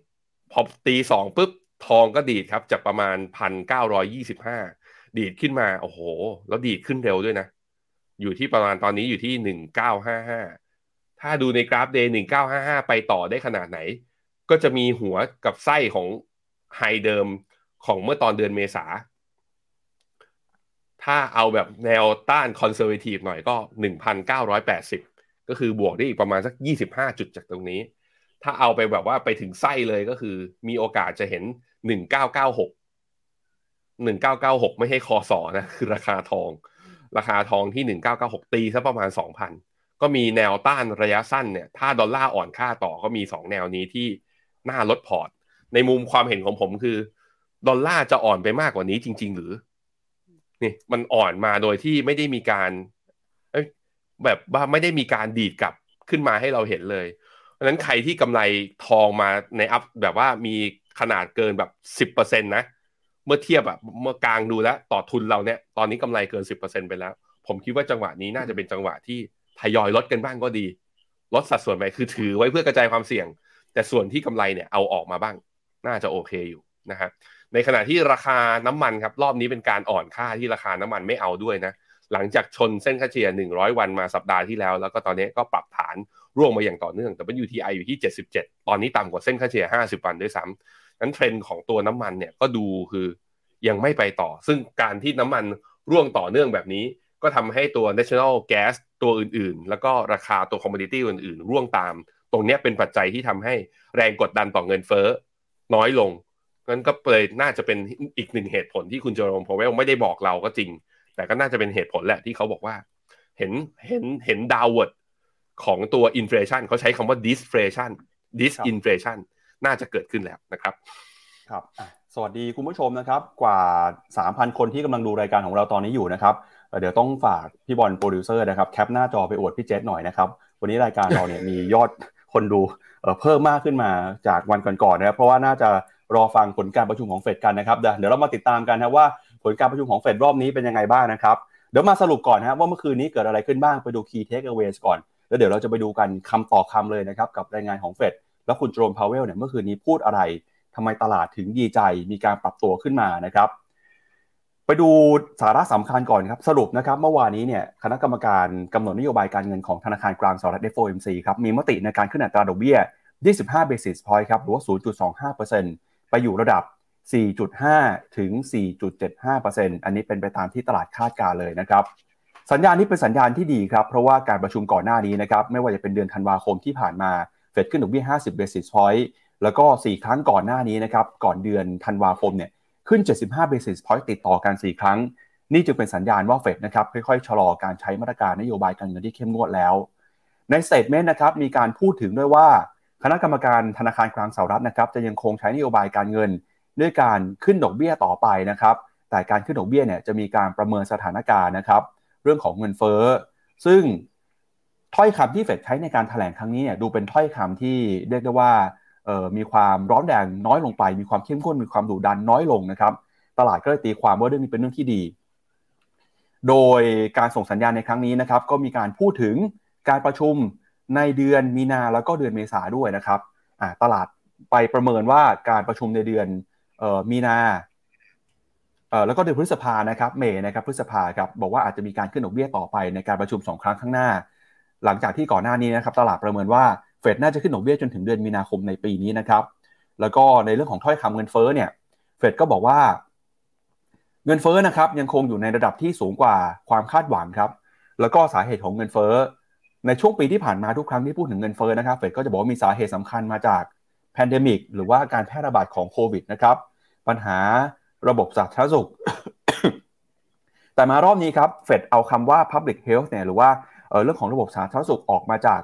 พอตีสองปุ๊บทองก็ดีดครับจากประมาณพันเก้าร้อยี่สิบห้าดีดขึ้นมา โอ้โห แล้วดีดขึ้นเร็วด้วยนะ อยู่ที่ประมาณตอนนี้อยู่ที่หนึ่งเก้าห้าห้าถ้าดูในกราฟ day หนึ่งเก้าห้าห้าไปต่อได้ขนาดไหน ก็จะมีหัวกับไส้ของ high เดิมของเมื่อตอนเดือนเมษา ถ้าเอาแบบแนวต้าน conservative หน่อยก็หนึ่งพันเก้าร้อยแปดสิบก็คือบวกได้อีกประมาณสักยี่สิบห้าจุดจากตรงนี้ ถ้าเอาไปแบบว่าไปถึงไส้เลยก็คือมีโอกาสจะเห็นหนึ่งเก้าเก้าหกหนึ่งเก้าเก้าหกไม่ให้คอสอนะ คือราคาทอง ราคาทองที่หนึ่งเก้าเก้าหกตีซะประมาณสองพันก็มีแนวต้านระยะสั้นเนี่ย ถ้าดอลลาร์อ่อนค่าต่อก็มีสองแนวนี้ที่น่าลดพอร์ต ในมุมความเห็นของผมคือ ดอลลาร์จะอ่อนไปมากกว่านี้จริง ๆ หรือ นี่มันอ่อนมาโดยที่ไม่ได้มีการแบบว่าไม่ได้มีการดีดกลับขึ้นมาให้เราเห็นเลย เพราะฉะนั้นใครที่กำไรทองมาในอัพแบบว่ามีขนาดเกินแบบสิบเปอร์เซ็นตนะ เมื่อเทียบแบบเมื่อกลางดูแล้วต่อทุนเราเนี่ยตอนนี้กำไรเกินสิบเปอร์เซ็นไปแล้ว ผมคิดว่าจังหวะนี้น่าจะเป็นจังหวะที่ทยอยลดกันบ้างก็ดี ลดสัดส่วนไปคือถือไว้เพื่อกระจายความเสี่ยง แต่ส่วนที่กำไรเนี่ยเอาออกมาบ้าง น่าจะโอเคอยู่นะครับในขณะที่ราคาน้ำมันครับรอบนี้เป็นการอ่อนค่าที่ราคาน้ำมันไม่เอาด้วยนะหลังจากชนเส้นค่าเฉลี่ย 100 วันมาสัปดาห์ที่แล้ว แล้วก็ตอนนี้ก็ปรับฐานร่วงมาอย่างต่อเนื่องแต่เป็น UTI อยู่ที่ 77 ตอนนี้ต่ำกว่าเส้นค่าเฉลี่ย 50 วันด้วยซ้ำ นั้นเทรนด์ของตัวน้ำมันเนี่ยก็ดูคือยังไม่ไปต่อ ซึ่งการที่น้ำมันร่วงต่อเนื่องแบบนี้ ก็ทำให้ตัว national gas ตัวอื่นๆ แล้วก็ราคาตัว commodity อื่นๆ ร่วงตาม ตรงนี้เป็นปัจจัยที่ทำให้แรงกดดันต่อเงินเฟ้อน้อยลงงั้นก็เลยน่าจะเป็นอีกหนึ่งเหตุผลที่คุณเจอโรมพาวเวลไม่ได้บอกเราก็จริง แต่ก็น่าจะเป็นเหตุผลแหละที่เขาบอกว่า เห็นเห็นเห็น downward ของตัว inflation เขาใช้คำว่า disflation disinflation น่าจะเกิดขึ้นแล้วนะครับครับสวัสดีคุณผู้ชมนะครับ กว่า 3,000 คนที่กำลังดูรายการของเราตอนนี้อยู่นะครับเดี๋ยวต้องฝากพี่บอลโปรดิวเซอร์นะครับแคปหน้าจอไปอวดพี่เจษหน่อยนะครับ วันนี้รายการเราเนี่ยมียอดคนดูเพิ่มมากขึ้นมาจากวันก่อนๆนะครับเพราะว่าน่าจะรอฟังผลการประชุมของเฟดกันนะครับเดี๋ยวเรามาติดตามกันนะว่าผลการประชุมของเฟดรอบนี้เป็นยังไงบ้างนะครับเดี๋ยวมาสรุปก่อนนะว่าเมื่อคืนนี้เกิดอะไรขึ้นบ้างไปดู key takeaways ก่อน แล้วเดี๋ยวเราจะไปดูกันคำต่อคำเลยนะครับกับรายงานของเฟด แล้วคุณเจอโรมพาวเวลเนี่ยเมื่อคืนนี้พูดอะไรทำไมตลาดถึงดีใจมีการปรับตัวขึ้นมานะครับ ไปดูสาระสำคัญก่อนครับ สรุปนะครับ เมื่อวานนี้เนี่ยคณะกรรมการกำหนดนโยบายการเงินของธนาคารกลางสหรัฐ FOMC ครับมีมติในการขึ้นอัตราดอกเบี้ย 25 basis point ครับหรือว่า 0.25%ไปอยู่ระดับ 4.5 ถึง 4.75%อันนี้เป็นไปตามที่ตลาดคาดการเลยนะครับสัญญาณนี้เป็นสัญญาณที่ดีครับ เพราะว่าการประชุมก่อนหน้านี้นะครับ ไม่ว่าจะเป็นเดือนธันวาคมที่ผ่านมา เฟดขึ้นดอกเบี้ย 50 basis point แล้วก็ 4 ครั้งก่อนหน้านี้นะครับ ก่อนเดือนธันวาคมเนี่ย ขึ้น 75 basis point ติดต่อกัน 4 ครั้ง นี่จึงเป็นสัญญาณว่าเฟดนะครับค่อยๆ ชะลอการใช้มาตรการนโยบายการเงินที่เข้มงวดแล้ว ใน statement นะครับมีการพูดถึงด้วยว่าคณะกรรมการธนาคารกลางสหรัฐนะครับจะยังคงใช้นโยบายการเงิน ด้วยการขึ้นดอกเบี้ยต่อไปนะครับ แต่การขึ้นดอกเบี้ยเนี่ยจะมีการประเมินสถานการณ์นะครับ เรื่องของเงินเฟ้อ ซึ่ง ถ้อยคำที่เฟดใช้ในการถแถลงครั้งนี้เนี่ยดูเป็นถ้อยคำที่เรียกได้ว่ามีความร้อนแรงน้อยลงไป มีความเข้มข้นมีความดุดันน้อยลงนะครับ ตลาดก็เลยตีความว่าเรื่องนี้เป็นเรื่องที่ดี โดยการส่งสัญญาณในครั้งนี้นะครับ ก็มีการพูดถึงการประชุมในเดือนมีนาแล้วก็เดือนเมษาด้วยนะครับตลาดไปประเมินว่าการประชุมในเดือนมีนาแล้วก็เดือนพฤษภานะครับเมย์นะครับพฤษภาครับบอกว่าอาจจะมีการขึ้นดอกเบี้ยต่อไปในการประชุม2ครั้งข้างหน้า หลังจากที่ก่อนหน้านี้นะครับตลาดประเมินว่าเฟดน่าจะขึ้นดอกเบี้ยจนถึงเดือนมีนาคมในปีนี้นะครับ แล้วก็ในเรื่องของถ้อยคำเงินเฟ้อเนี่ยเฟดก็บอกว่า เงินเฟ้อนะครับยังคงอยู่ในระดับที่สูงกว่าความคาดหวังครับ แล้วก็สาเหตุของเงินเฟ้อในช่วงปีที่ผ่านมาทุกครั้งที่พูดถึงเงินเฟ้อนะครับเฟดก็จะบอกว่ามีสาเหตุสำคัญมาจากpandemic หรือว่าการแพร่ระบาดของโควิดนะครับปัญหาระบบสาธารณสุข แต่มารอบนี้ครับเฟดเอาคำว่า Public Health เนี่ยหรือว่า เรื่องของระบบสาธารณสุขออกมาจาก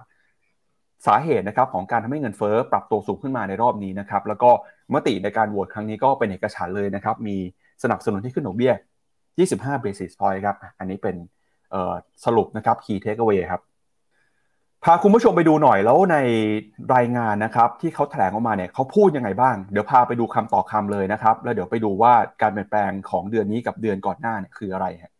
สาเหตุนะครับของการทำให้เงินเฟ้อปรับตัวสูงขึ้นมาในรอบนี้นะครับแล้วก็มติในการโหวตครั้งนี้ก็เป็นเอกฉันท์เลยนะครับมีสนับสนุนที่ขึ้นดอกเบี้ย 25 basis point ครับอันนี้เป็นสรุปนะครับ key takeaway ครับพาคุณผู้ชมไปดูหน่อยแล้วในรายงานนะครับที่เขาแถลงออกมาเนี่ยเขาพูดยังไงบ้าง เดี๋ยวพาไปดูคำต่อคำเลยนะครับ แล้วเดี๋ยวไปดูว่าการเปลี่ยนแปลงของเดือนนี้กับเดือนก่อนหน้าเนี่ยคืออะไรฮะ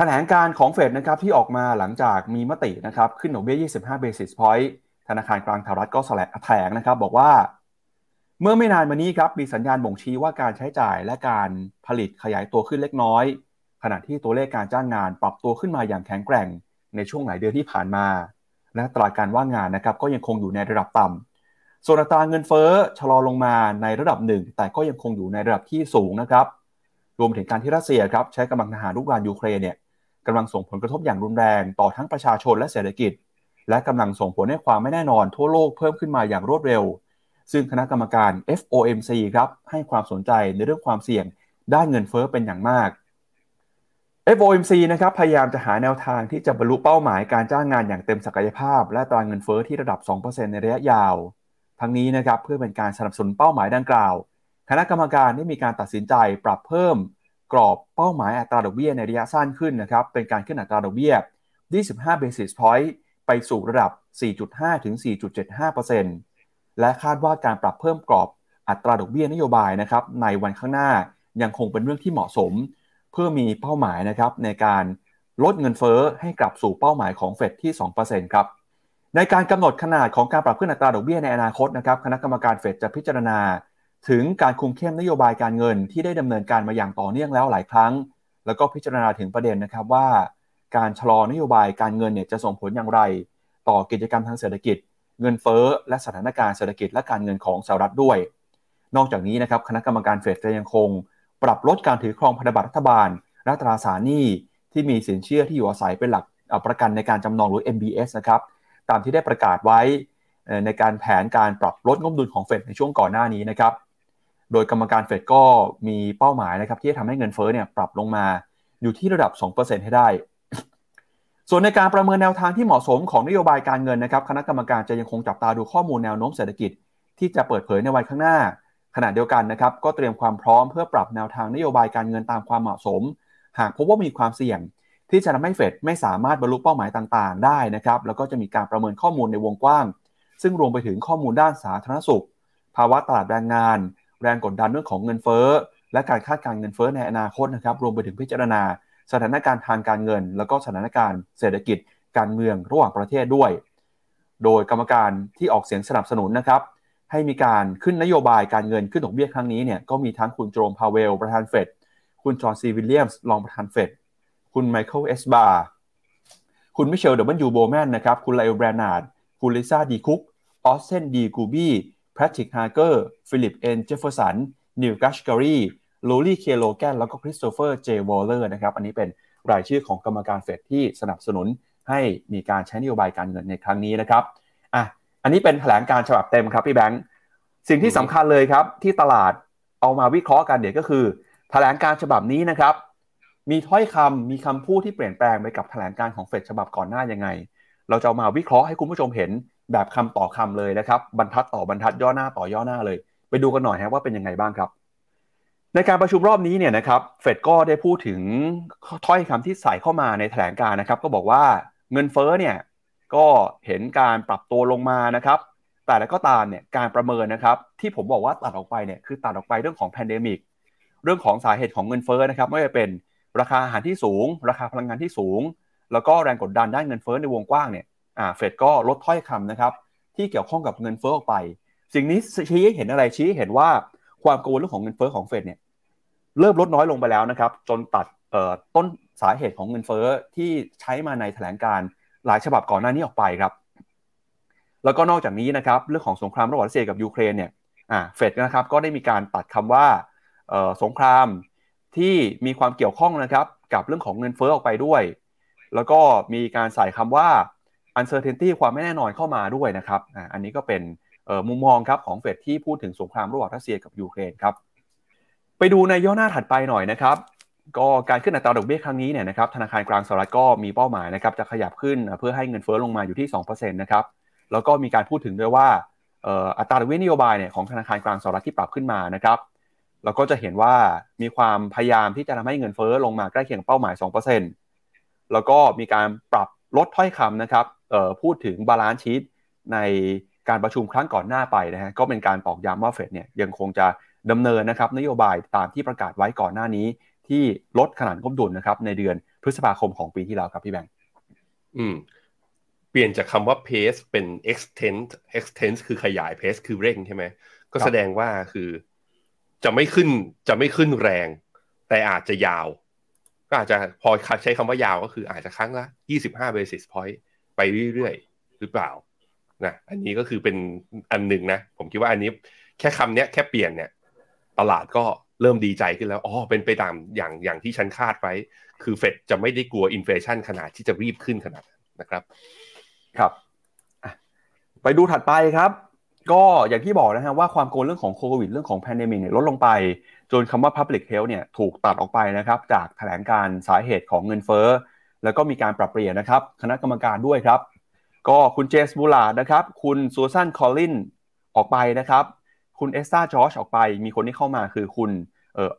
แถลงการของเฟดนะครับที่ออกมาหลังจากมีมตินะครับขึ้นดอกเบี้ย 25 basis point ธนาคารกลางสหรัฐก็แถลงนะครับบอกว่า เมื่อไม่นานมานี้ครับมีสัญญาณบ่งชี้ว่าการใช้จ่ายและการผลิตขยายตัวขึ้นเล็กน้อย ขณะที่ตัวเลขการจ้างงานปรับตัวขึ้นมาอย่างแข็งแกร่งในช่วงหลายเดือนที่ผ่านมา และตราการว่างงานนะครับก็ยังคงอยู่ในระดับต่ำส่วนอัตราเงินเฟ้อชะลอลงมาในระดับหนึ่งแต่ก็ยังคงอยู่ในระดับที่สูงนะครับรวมถึงการที่รัสเซียครับใช้กำลังทหารลุกรานยูเครนเนี่ย กำลังส่งผลกระทบอย่างรุนแรงต่อทั้งประชาชนและเศรษฐกิจ และกำลังส่งผลให้ความไม่แน่นอนทั่วโลกเพิ่มขึ้นมาอย่างรวดเร็ว ซึ่งคณะกรรมการ FOMC ครับให้ความสนใจในเรื่องความเสี่ยงด้านเงินเฟ้อเป็นอย่างมาก FOMC นะครับพยายามจะหาแนวทางที่จะบรรลุเป้าหมายการจ้างงานอย่างเต็มศักยภาพ และตราเงินเฟอ้อที่ระดับ 2%ในระยะยาว ทั้งนี้นะครับเพื่อเป็นการสนับสนุนเป้าหมายดังกล่าว คณะกรรมการได้มีการตัดสินใจปรับเพิ่ม กรอบเป้าหมายอัตราดอกเบี้ยในระยะสั้นขึ้นนะครับ เป็นการขึ้นอัตราดอกเบี้ย 25 basis point ไปสู่ระดับ 4.5 ถึง 4.75%และคาดว่าการปรับเพิ่มกรอบอัตราดอกเบี้ยนโยบายนะครับในวันข้างหน้ายังคงเป็นเรื่องที่เหมาะสม เพื่อมีเป้าหมายนะครับในการลดเงินเฟ้อให้กลับสู่เป้าหมายของเฟดที่ 2%ครับในการกำหนดขนาดของการปรับขึ้นอัตราดอกเบี้ยในอนาคตนะครับคณะกรรมการเฟดจะพิจารณา ถึงการคุมเข้มนโยบายการเงินที่ได้ดำเนินการมาอย่างต่อเนื่องแล้วหลายครั้ง แล้วก็พิจารณาถึงประเด็นนะครับว่า การชะลอนโยบายการเงินเนี่ยจะส่งผลอย่างไร ต่อกิจกรรมทางเศรษฐกิจ เงินเฟ้อและสถานการณ์เศรษฐกิจและการเงินของสหรัฐด้วย นอกจากนี้นะครับคณะกรรมการเฟดจะยังคง ปรับลดการถือครองพันธบัตรรัฐบาลและตราสารหนี้ที่มีสินเชื่อที่อยู่อาศัยเป็นหลักประกันในการจำนองหรือ MBS นะครับตามที่ได้ประกาศไว้ในการแผนการปรับลดงบดุลของเฟดในช่วงก่อนหน้านี้นะครับ โดยกรรมการเฟดก็มีเป้าหมายนะครับที่จะทำให้เงินเฟ้อเนี่ยปรับลงมาอยู่ที่ระดับ 2%ให้ได้ ส่วนในการประเมินแนวทางที่เหมาะสมของนโยบายการเงินนะครับ คณะกรรมการจะยังคงจับตาดูข้อมูลแนวโน้มเศรษฐกิจ ที่จะเปิดเผยในวันข้างหน้า ขณะเดียวกันนะครับ ก็เตรียมความพร้อมเพื่อปรับแนวทางนโยบายการเงินตามความเหมาะสม หากพบว่ามีความเสี่ยง ที่จะทำให้เฟดไม่สามารถบรรลุเป้าหมายต่างๆ ได้นะครับ แล้วก็จะมีการประเมินข้อมูลในวงกว้าง ซึ่งรวมไปถึงข้อมูลด้านสาธารณสุข ภาวะตลาดแรงงาน แรงกดดันเรื่องของเงินเฟ้อ และการคาดการเงินเฟ้อในอนาคตนะครับรวมไปถึงพิจารณา สถานการณ์ทางการเงิน แล้วก็สถานการณ์เศรษฐกิจการเมืองระหว่างประเทศด้วย โดยกรรมการที่ออกเสียงสนับสนุนนะครับให้มีการขึ้นนโยบายการเงินขึ้นดอกเบี้ยครั้งนี้เนี่ยก็มีทั้งคุณเจอโรมพาวเวล ประธานเฟดคุณจอห์นซีวิลเลียมส์รองประธานเฟดคุณไมเคิลเอสบาร์คุณมิเชลดับเบิลยูโบว์แมนนะครับคุณลาเอลเบรนาร์ดคุณลิซ่าดีคุกออสตันดีกูลส์บี แพทริกฮาร์เกอร์ฟิลิปเอ็นเจฟเฟอร์สันนีลแคชแครีลอรีเคโลแกนแล้วก็คริสโตเฟอร์เจวอลเลอร์นะครับอันนี้เป็นรายชื่อของกรรมการเฟดที่สนับสนุนให้มีการใช้นโยบายการเงินในครั้งนี้นะครับอะอันนี้เป็นแถลงการฉบับเต็มครับพี่แบงค์สิ่งที่สำคัญเลยครับ ที่ตลาดเอามาวิเคราะห์กันเดี๋ยวก็คือ แถลงการฉบับนี้นะครับ มีถ้อยคำมีคำพูดที่เปลี่ยนแปลงไปกับแถลงการของเฟดฉบับก่อนหน้ายังไง เราจะามาวิเคราะห์ให้คุณผู้ชมเห็น แบบคำต่อคำเลยนะครับบรรทัดต่อบรรทัดย่อหน้าต่อย่อหน้าเลย ไปดูกันหน่อยฮะว่าเป็นยังไงบ้างครับ ในการประชุมรอบนี้เนี่ยนะครับเฟดก็ได้พูดถึงถ้อยคำที่ใส่เข้ามาในแถลงการณ์นะครับก็บอกว่าเงินเฟ้อเนี่ยก็เห็นการปรับตัวลงมานะครับแต่แล้วก็ตามเนี่ยการประเมินนะครับที่ผมบอกว่าตัดออกไปเนี่ยคือตัดออกไปเรื่องของ pandemic เรื่องของสาเหตุของเงินเฟ้อนะครับไม่ว่าจะเป็นราคาอาหารที่สูง ราคาพลังงานที่สูง แล้วก็แรงกดดันด้านเงินเฟ้อในวงกว้างเนี่ย เฟดก็ลดถ้อยคำนะครับ ที่เกี่ยวข้องกับเงินเฟ้อออกไป สิ่งนี้ชี้ให้เห็นอะไรชี้ให้เห็นว่าความกังวลเรื่องของเงินเฟ้อของเฟดเนี่ยเริ่มลดน้อยลงไปแล้วนะครับ จนตัดต้นสาเหตุของเงินเฟ้อที่ใช้มาในแถลงการหลายฉบับก่อนหน้านี้ออกไปครับ แล้วก็นอกจากนี้นะครับเรื่องของสงครามระหว่างรัสเซียกับยูเครนเนี่ยเฟดนะครับก็ได้มีการตัดคำว่าสงครามที่มีความเกี่ยวข้องนะครับกับเรื่องของเงินเฟ้อออกไปด้วย แล้วก็มีการใส่คำว่า uncertainty ความไม่แน่นอนเข้ามาด้วยนะครับอันนี้ก็เป็นมุมมองครับของเฟดที่พูดถึงสงครามระหว่างรัสเซียกับยูเครนครับไปดูในย่อหน้าถัดไปหน่อยนะครับก็การขึ้นอัตราดอกเบี้ยครั้งนี้เนี่ยนะครับธนาคารกลางสหรัฐก็มีเป้าหมายนะครับจะขยับขึ้นเพื่อให้เงินเฟ้อลงมาอยู่ที่2%นะครับแล้วก็มีการพูดถึงด้วยว่าอัตราดอกเบี้ยนโยบายเนี่ยของธนาคารกลางสหรัฐที่ปรับขึ้นมานะครับเราก็จะเห็นว่ามีความพยายามที่จะทำให้เงินเฟ้อลงมาใกล้เคียงเป้าหมาย 2%แล้วก็มีการปรับลดถ้อยคำนะครับ พูดถึง balance sheet ในการประชุมครั้งก่อนหน้าไปนะฮะก็เป็นการตอกย้ำว่าเฟดเนี่ยยังคงจะดำเนินนะครับนโยบายตามที่ประกาศไว้ก่อนหน้านี้ ที่ลดขนาดงบดุลนะครับในเดือนพฤษภาคมของปีที่แล้วครับพี่แบงค์อืมเปลี่ยนจากคำว่า pace เป็น extend extend คือขยาย pace คือเร่งใช่ไหมก็แสดงว่าคือจะไม่ขึ้นจะไม่ขึ้นแรง แต่อาจจะยาว ก็อาจจะพอใช้คำว่ายาวก็คืออาจจะครั้งละ 25 basis point ไปเรื่อยๆ หรือเปล่านะอันนี้ก็คือเป็นอันหนึ่งนะ ผมคิดว่าอันนี้แค่คำเนี้ยแค่เปลี่ยนเนี่ยตลาดก็เริ่มดีใจขึ้นแล้วอ๋อเป็นไปตามอย่างอย่างที่ฉันคาดไว้ คือเฟดจะไม่ได้กลัวอินเฟชันขนาดที่จะรีบขึ้นขนาดนะครับ ครับ ไปดูถัดไปครับ ก็อย่างที่บอกนะฮะว่าความกังวลเรื่องของโควิดเรื่องของ pandemic เนี่ยลดลงไป จนคำว่า Public Health เนี่ยถูกตัดออกไปนะครับ จากแถลงการณ์สาเหตุของเงินเฟ้อ แล้วก็มีการปรับเปลี่ยนนะครับ คณะกรรมการด้วยครับ ก็คุณเจมส์บูลลาร์ดนะครับ คุณซูซานคอลลินส์ออกไปนะครับ คุณเอสเธอร์จอร์จออกไป มีคนที่เข้ามาคือคุณเออ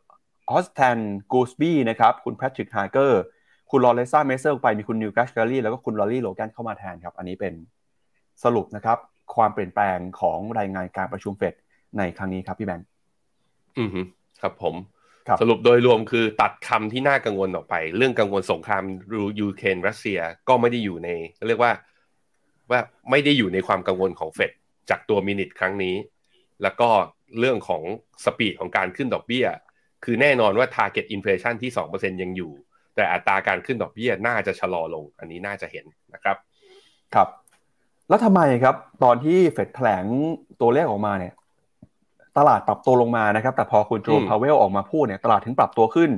อสตันกูลส์บีนะครับ คุณแพทริกฮาร์เกอร์ คุณลอเรตต้าเมสเตอร์ไป มีคุณนีลแคชแครีแล้วก็คุณลอรี่โลแกนเข้ามาแทนครับ อันนี้เป็นสรุปนะครับ ความเปลี่ยนแปลงของรายงานการประชุมเฟดในครั้งนี้ครับพี่แบงค์ อืมครับผม สรุปโดยรวมคือตัดคำที่น่ากังวลออกไป เรื่องกังวลสงครามรูยูเครนรัสเซียก็ไม่ได้อยู่ในเรียกว่าว่าไม่ได้อยู่ในความกังวลของเฟดจากตัว minute ครั้งนี้ แล้วก็เรื่องของ speed ของการขึ้นดอกเบี้ย คือแน่นอนว่า target inflation ที่ 2%ยังอยู่ แต่อัตราการขึ้นดอกเบี้ยน่าจะชะลอลง อันนี้น่าจะเห็นนะครับ ครับ แล้วทำไมครับ ตอนที่เฟดแถลงตัวเลขออกมาเนี่ย ตลาดปรับตัวลงมานะครับ แต่พอคุณโจมพาวเวลออกมาพูดเนี่ยตลาดถึงปรับตัวขึ้น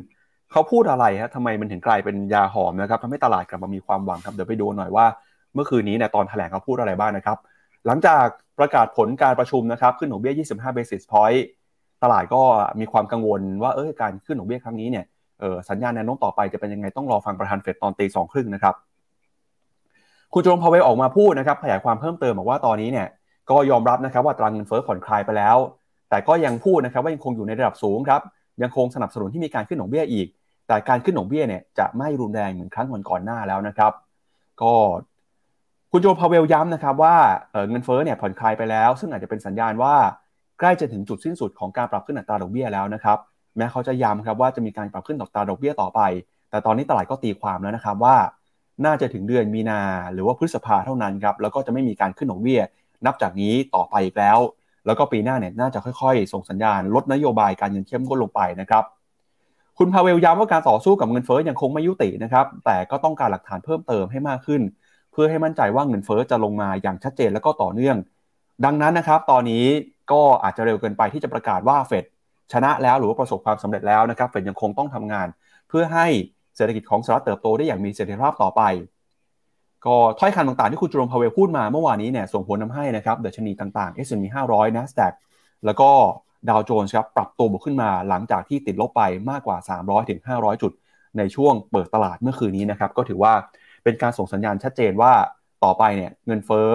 เขาพูดอะไรฮะทำไมมันถึงกลายเป็นยาหอมนะครับทำให้ตลาดกลับมามีความหวังครับเดี๋ยวไปดูหน่อยว่า เมื่อคืนนี้เนี่ยตอนแถลงเขาพูดอะไรบ้างนะครับ หลังจากประกาศผลการประชุมนะครับขึ้นดอกเบี้ย 25 basis point ตลาดก็มีความกังวลว่าเออการขึ้นดอกเบี้ยครั้งนี้เนี่ยเออสัญญาณแนวโน้มต่อไปจะเป็นยังไงต้องรอฟังประธานเฟดตอนตีสองครึ่งนะครับคุณโจมพาเวลออกมาพูดนะครับขยายความเพิ่มเติมบอกว่าตอนนี้เนี่ยก็ยอมรับนะครับว่าตรางเงินเฟ้อผ่อนคลายไปแล้ว แต่ก็ยังพูดนะครับว่ายังคงอยู่ในระดับสูงครับยังคงสนับสนุนที่มีการขึ้นดอกเบี้ยอีก แต่การขึ้นดอกเบี้ยเนี่ยจะไม่รุนแรงเหมือนครั้งก่อนหน้าแล้วนะครับ ก็คุณโจพาเวลย้ำนะครับว่าเงินเฟ้อเนี่ยผ่อนคลายไปแล้ว ซึ่งอาจจะเป็นสัญญาณว่าใกล้จะถึงจุดสิ้นสุดของการปรับขึ้นอัตราดอกเบี้ยแล้วนะครับแม้เขาจะย้ำครับว่าจะมีการปรับขึ้นอัตราดอกเบี้ยต่อไป แต่ตอนนี้ตลาดก็ตีความแล้วนะครับว่า น่าจะถึงเดือนมีนาหรือว่าพฤษภาเท่านั้นครับแล้วก็จะไม่มีการขึ้นดอกเบี้ย นับจากนี้ต่อไปอีกแล้ว แล้วก็ปีหน้าเนี่ยน่าจะค่อยๆ ส่งสัญญาณลดนโยบายการเงินเข้มข้นลงไปนะครับคุณพาเวลย้ำว่าการต่อสู้กับเงินเฟ้อยังคงไม่ยุตินะครับแต่ก็ต้องการหลักฐานเพิ่มเติมให้มากขึ้น เพื่อให้มั่นใจว่าเงินเฟ้อจะลงมาอย่างชัดเจนและก็ต่อเนื่อง ดังนั้นนะครับ ตอนนี้ก็อาจจะเร็วเกินไปที่จะประกาศว่าเฟดชนะแล้วหรือว่าประสบความสำเร็จแล้วนะครับเฟดยังคงต้องทำงาน เพื่อให้เศรษฐกิจของสหรัฐเติบโตได้อย่างมีเสถียรภาพต่อไป ก็ถ้อยคำต่างๆ ที่คุณจรมพาเวลพูดมาเมื่อวานนี้เนี่ยส่งผลทาให้นะครับเดชนีต่างๆ S&P 500 NASDAQ แล้วก็ดาวโจนส์ครับปรับตัวบวกขึ้นมาหลังจากที่ติดลบไปมากกว่า 300ถึง500 จุด ในช่วงเปิดตลาดเมื่อคืนนี้นะครับก็ถือว่าเป็นการส่งสัญญาณชัดเจนว่าต่อไปเนี่ยเงินเฟ้อ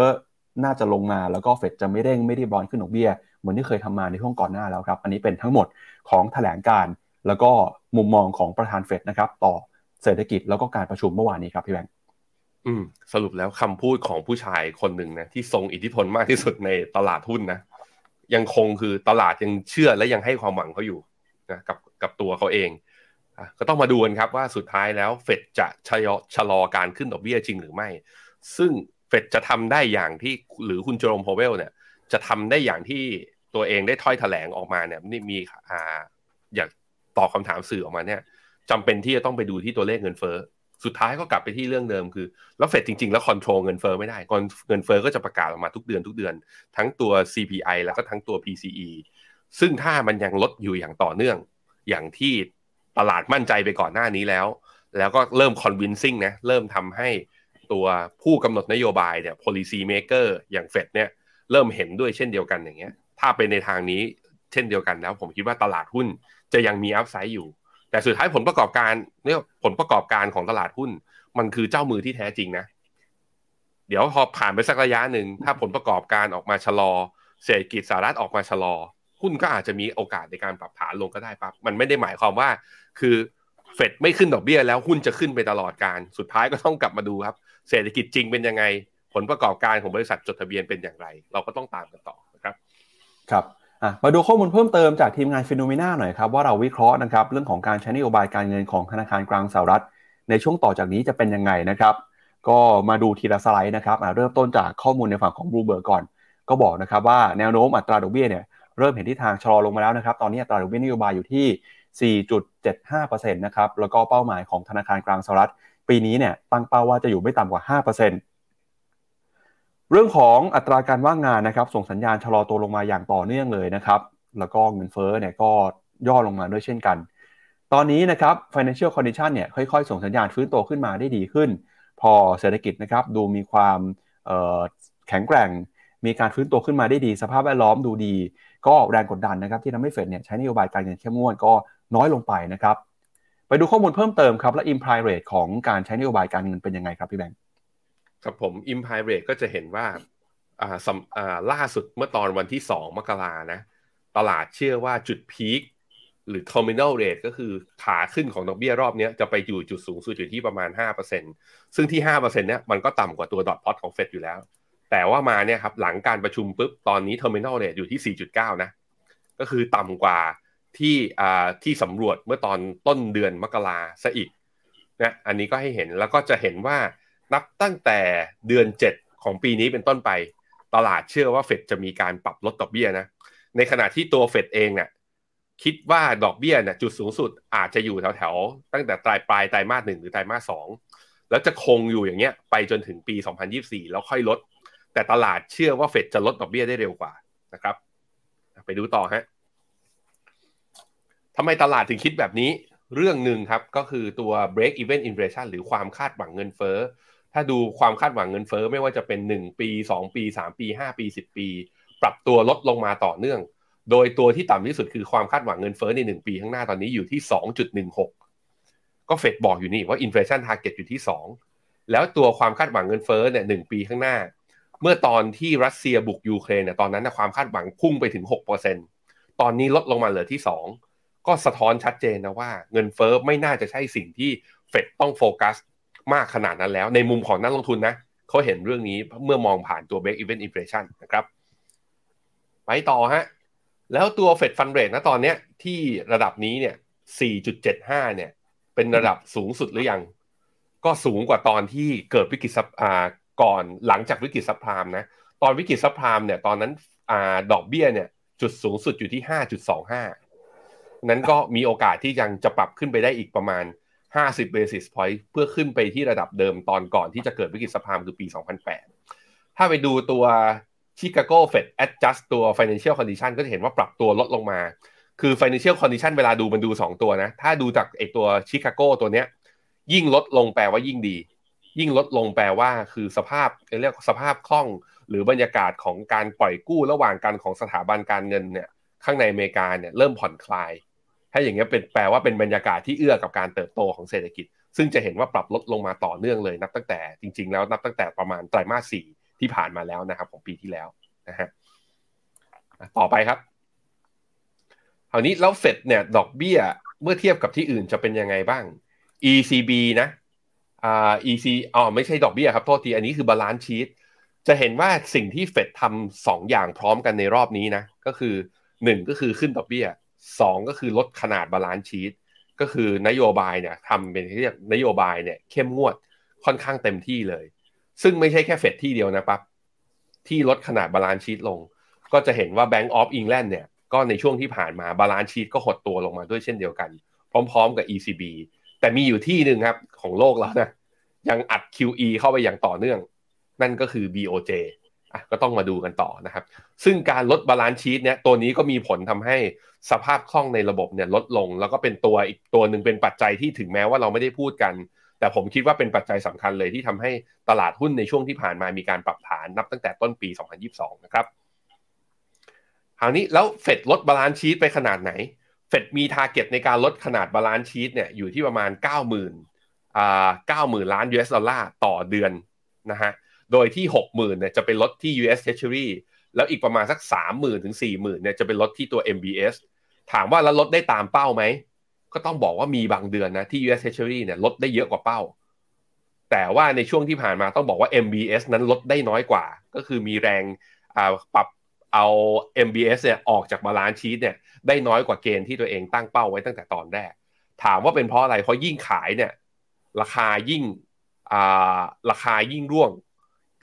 น่าจะลงมาแล้วก็เฟดจะไม่เร่งไม่ได้อลขึ้นดอกเบี้ย เหมือนที่เคยทำมาในช่วงก่อนหน้าแล้วครับ อันนี้เป็นทั้งหมดของแถลงการ แล้วก็มุมมองของประธานเฟดนะครับต่อเศรษฐกิจแล้วก็การประชุมเมื่อวานนี้ครับพี่แบงค์ อืมสรุปแล้วคำพูดของผู้ชายคนหนึ่งนะที่ทรงอิทธิพลมากที่สุดในตลาดหุ้นนะยังคงคือตลาดยังเชื่อและยังให้ความหวังเขาอยู่นะกับกับตัวเขาเองก็ต้องมาดูกันครับว่าสุดท้ายแล้วเฟดจะชะลอชะลอการขึ้นดอกเบี้ยจริงหรือไม่ ซึ่งเฟดจะทำได้อย่างที่หรือคุณโจมพาวเวลเนี่ย จะทำได้อย่างที่ตัวเองได้ถ้อยแถลงออกมาเนี่ยนี่มีอ่าอยากตอบคาถามสื่อออกมาเนี่ยจำเป็นที่จะต้องไปดูที่ตัวเลขเงินเฟ้อ สุดท้ายก็กลับไปที่เรื่องเดิมคือ แล้วเฟดจริง ๆ แล้วคอนโทรลเงินเฟ้อไม่ได้ก่อนเงินเฟ้อก็จะประกาศออกมาทุกเดือนทุกเดือน ทั้งตัว CPI แล้วก็ทั้งตัว PCE ซึ่งถ้ามันยังลดอยู่อย่างต่อเนื่อง อย่างที่ตลาดมั่นใจไปก่อนหน้านี้แล้ว แล้วก็เริ่ม convincing นะเริ่มทำให้ตัวผู้กำหนดนโยบายเนี่ย policy maker อย่างเฟดเนี่ยเริ่มเห็นด้วยเช่นเดียวกันอย่างเงี้ย ถ้าเป็นในทางนี้เช่นเดียวกันแล้ว ผมคิดว่าตลาดหุ้นจะยังมีอัพไซด์อยู่ แต่สุดท้ายผลประกอบการเนี่ยผลประกอบการของตลาดหุ้น มันคือเจ้ามือที่แท้จริงนะ เดี๋ยวพอผ่านไปสักระยะหนึ่งถ้าผลประกอบการออกมาชะลอ เศรษฐกิจสหรัฐออกมาชะลอ หุ้นก็อาจจะมีโอกาสในการปรับฐานลงก็ได้ปั๊บมันไม่ได้หมายความว่า คือเฟดไม่ขึ้นดอกเบี้ยแล้วหุ้นจะขึ้นไปตลอดการ สุดท้ายก็ต้องกลับมาดูครับ เศรษฐกิจจริงเป็นยังไง ผลประกอบการของบริษัทจดทะเบียนเป็นอย่างไร เราก็ต้องตามกันต่อนะครับ ครับ มาดูข้อมูลเพิ่มเติมจากทีมงานฟิโนเมนาหน่อยครับว่าเราวิเคราะห์นะครับเรื่องของการใช้นโยบายการเงินของธนาคารกลางสหรัฐ ในช่วงต่อจากนี้จะเป็นยังไงนะครับ ก็มาดูทีละสไลด์นะครับเริ่มต้นจากข้อมูลในฝั่งของบลูเบิร์กก่อน ก็บอกนะครับว่าแนวโน้มอัตราดอกเบี้ยเนี่ยเริ่มเห็นทิศทางชะลอลงมาแล้วนะครับ ตอนนี้อัตราดอกเบี้ยนโยบายอยู่ที่ 4.75%นะครับแล้วก็เป้าหมายของธนาคารกลางสหรัฐ ปีนี้เนี่ยตั้งเป้าว่าจะอยู่ไม่ต่ำกว่า 5% เรื่องของอัตราการว่างงานนะครับส่งสัญญาณชะลอตัวลงมาอย่างต่อเนื่องเลยนะครับ แล้วก็เงินเฟ้อเนี่ยก็ย่อลงมาด้วยเช่นกัน ตอนนี้นะครับ financial condition เนี่ยค่อยๆ ส่งสัญญาณฟื้นตัวขึ้นมาได้ดีขึ้น พอเศรษฐกิจนะครับดูมีความแข็งแกร่ง มีการฟื้นตัวขึ้นมาได้ดี สภาพแวดล้อมดูดี ก็แรงกดดันนะครับที่ทำให้เฟดเนี่ยใช้นโยบายการเงินเข้มงวดก็น้อยลงไปนะครับ ไปดูข้อมูลเพิ่มเติมครับและ implied rate ของการใช้นโยบายการเงินเป็นยังไงครับพี่แบงค์ ครับผม implied rate ก็จะเห็นว่าอ่าอ่าล่าสุดเมื่อตอนวันที่ 2 มกรานะ ตลาดเชื่อว่าจุดพีคหรือ terminal rate ก็คือขาขึ้นของดอกเบี้ยรอบนี้จะไปอยู่จุดสูงสุดอยู่ที่ประมาณ 5%ซึ่งที่ 5%เนี่ยมันก็ต่ำกว่าตัวดอทพอตของเฟดอยู่แล้ว แต่ว่ามาเนี่ยครับหลังการประชุมปุ๊บ ตอนนี้ terminal rate อยู่ที่ 4.9 นะ ก็คือต่ำกว่าที่อ่าที่สำรวจเมื่อตอนต้นเดือนมกราซะอีกนะอันนี้ก็ให้เห็นแล้วก็จะเห็นว่า นับตั้งแต่เดือน 7 ของปีนี้เป็นต้นไป ตลาดเชื่อว่าเฟดจะมีการปรับลดดอกเบี้ยนะ ในขณะที่ตัวเฟดเองเนี่ยคิดว่าดอกเบี้ยเนี่ยจุดสูงสุดอาจจะอยู่แถวๆ ตั้งแต่ปลายปลายไตรมาสหนึ่งหรือไตรมาสสองแล้วจะคงอยู่อย่างเงี้ยไปจนถึงปี 2024 แล้วค่อยลด แต่ตลาดเชื่อว่าเฟดจะลดดอกเบี้ยได้เร็วกว่านะครับ ไปดูต่อฮะทำไมตลาดถึงคิดแบบนี้ เรื่องหนึ่งครับก็คือตัว break even inflation หรือความคาดหวังเงินเฟ้อ ถ้าดูความคาดหวังเงินเฟ้อไม่ว่าจะเป็น 1 ปี 2 ปี 3 ปี 5 ปี 10 ปี ปรับตัวลดลงมาต่อเนื่อง โดยตัวที่ต่ำที่สุดคือความคาดหวังเงินเฟ้อใน 1 ปีข้างหน้าตอนนี้อยู่ที่ 2.16 ก็เฟดบอกอยู่นี่ว่า inflation target อยู่ที่ 2 แล้วตัวความคาดหวังเงินเฟ้อเนี่ยหปีข้างหน้า เมื่อตอนที่รัสเซียบุกยูเครนเนี่ยตอนนั้นความคาดหวังพุ่งไปถึง 6%ตตอนนี้ลดลงมาเหลือที่สองก็สะท้อนชัดเจนนะว่าเงินเฟ้อไม่น่าจะใช่สิ่งที่เฟดต้องโฟกัส มากขนาดนั้นแล้ว ในมุมของนักลงทุนนะเขาเห็นเรื่องนี้เมื่อมองผ่านตัว break even inflation นะครับ ไปต่อฮะ แล้วตัวเฟดฟันเรทนะตอนเนี้ยที่ระดับนี้เนี่ย 4.75 เนี่ย เป็นระดับสูงสุดหรือยัง ก็สูงกว่าตอนที่เกิดวิกฤตซับอ่าก่อนหลังจากวิกฤตซับพรามนะ ตอนวิกฤตซับพรามเนี่ยตอนนั้นอ่าดอกเบี้ยเนี่ยจุดสูงสุดอยู่ที่ 5.25 นั้นก็มีโอกาสที่ยังจะปรับขึ้นไปได้อีกประมาณ 50 basis point เพื่อขึ้นไปที่ระดับเดิมตอนก่อนที่จะเกิดวิกฤตซับพรามคือปี 2008 ถ้าไปดูตัว Chicago Fed adjust ตัว financial condition ก็จะเห็นว่าปรับตัวลดลงมา คือ financial condition เวลาดูมันดู 2 ตัวนะ ถ้าดูจากไอตัว Chicago ตัวเนี้ย ยิ่งลดลงแปลว่ายิ่งดี ยิ่งลดลงแปลว่าคือสภาพเรียกสภาพคล่องหรือบรรยากาศของการปล่อยกู้ระหว่างกันของสถาบันการเงินเนี่ยข้างในอเมริกาเนี่ยเริ่มผ่อนคลาย ถ้าอย่างเงี้ยเป็นแปลว่าเป็นบรรยากาศที่เอื้อกับการเติบโตของเศรษฐกิจ ซึ่งจะเห็นว่าปรับลดลงมาต่อเนื่องเลยนับตั้งแต่จริง ๆ แล้วนับตั้งแต่ประมาณไตรมาสสี่ที่ผ่านมาแล้วนะครับ ของปีที่แล้วนะฮะต่อไปครับคราวนี้แล้วเฟดเนี่ยดอกเบี้ยเมื่อเทียบกับที่อื่นจะเป็นยังไงบ้าง ECB นะอ่า EC อ๋อไม่ใช่ดอกเบี้ยครับโทษทีอันนี้คือ balance sheetจะเห็นว่าสิ่งที่เฟดทำสองอย่างพร้อมกันในรอบนี้นะ ก็คือหนึ่งก็คือขึ้นดอกเบี้ย สองก็คือลดขนาด balance sheet ก็คือนโยบายเนี่ยทำเป็นเรียกนโยบายเนี่ยเข้มงวดค่อนข้างเต็มที่เลย ซึ่งไม่ใช่แค่เฟดที่เดียวนะปั๊บที่ลดขนาด balance sheet ลง ก็จะเห็นว่า Bank of England เนี่ยก็ในช่วงที่ผ่านมา balance sheet ก็หดตัวลงมาด้วยเช่นเดียวกัน พร้อมๆกับ ECB แต่มีอยู่ที่หนึ่งครับของโลกแล้วนะยังอัด QE เข้าไปอย่างต่อเนื่อง นั่นก็คือ BOJ อะ ก็ต้องมาดูกันต่อนะครับ ซึ่งการลด balance sheet เนี่ยตัวนี้ก็มีผลทำให้สภาพคล่องในระบบเนี่ยลดลง แล้วก็เป็นตัวอีกตัวหนึ่งเป็นปัจจัยที่ถึงแม้ว่าเราไม่ได้พูดกัน แต่ผมคิดว่าเป็นปัจจัยสำคัญเลยที่ทำให้ตลาดหุ้นในช่วงที่ผ่านมามีการปรับฐานนับตั้งแต่ต้นปี 2022 นะครับคราวนี้แล้วเฟดลด balance sheet ไปขนาดไหน เฟดมี target ในการลดขนาด balance sheet เนี่ยอยู่ที่ประมาณ 90,000อ่า90,000 ล้าน US ดอลลาร์ต่อเดือนนะฮะ โดยที่ 60,000เนี่ยจะเป็นลดที่ US Treasury แล้วอีกประมาณสัก 30,000ถึง40,000เนี่ยจะเป็นลดที่ตัว MBS ถามว่าแล้วลดได้ตามเป้าไหม ก็ต้องบอกว่ามีบางเดือนนะที่ US Treasury เนี่ยลดได้เยอะกว่าเป้า แต่ว่าในช่วงที่ผ่านมาต้องบอกว่า MBS นั้นลดได้น้อยกว่า ก็คือมีแรงอ่าปรับเอา MBS เนี่ยออกจาก balance sheet เนี่ยได้น้อยกว่าเกณฑ์ที่ตัวเองตั้งเป้าไว้ตั้งแต่ตอนแรก ถามว่าเป็นเพราะอะไร เพราะยิ่งขายเนี่ยราคายิ่งอ่าราคายิ่งร่วง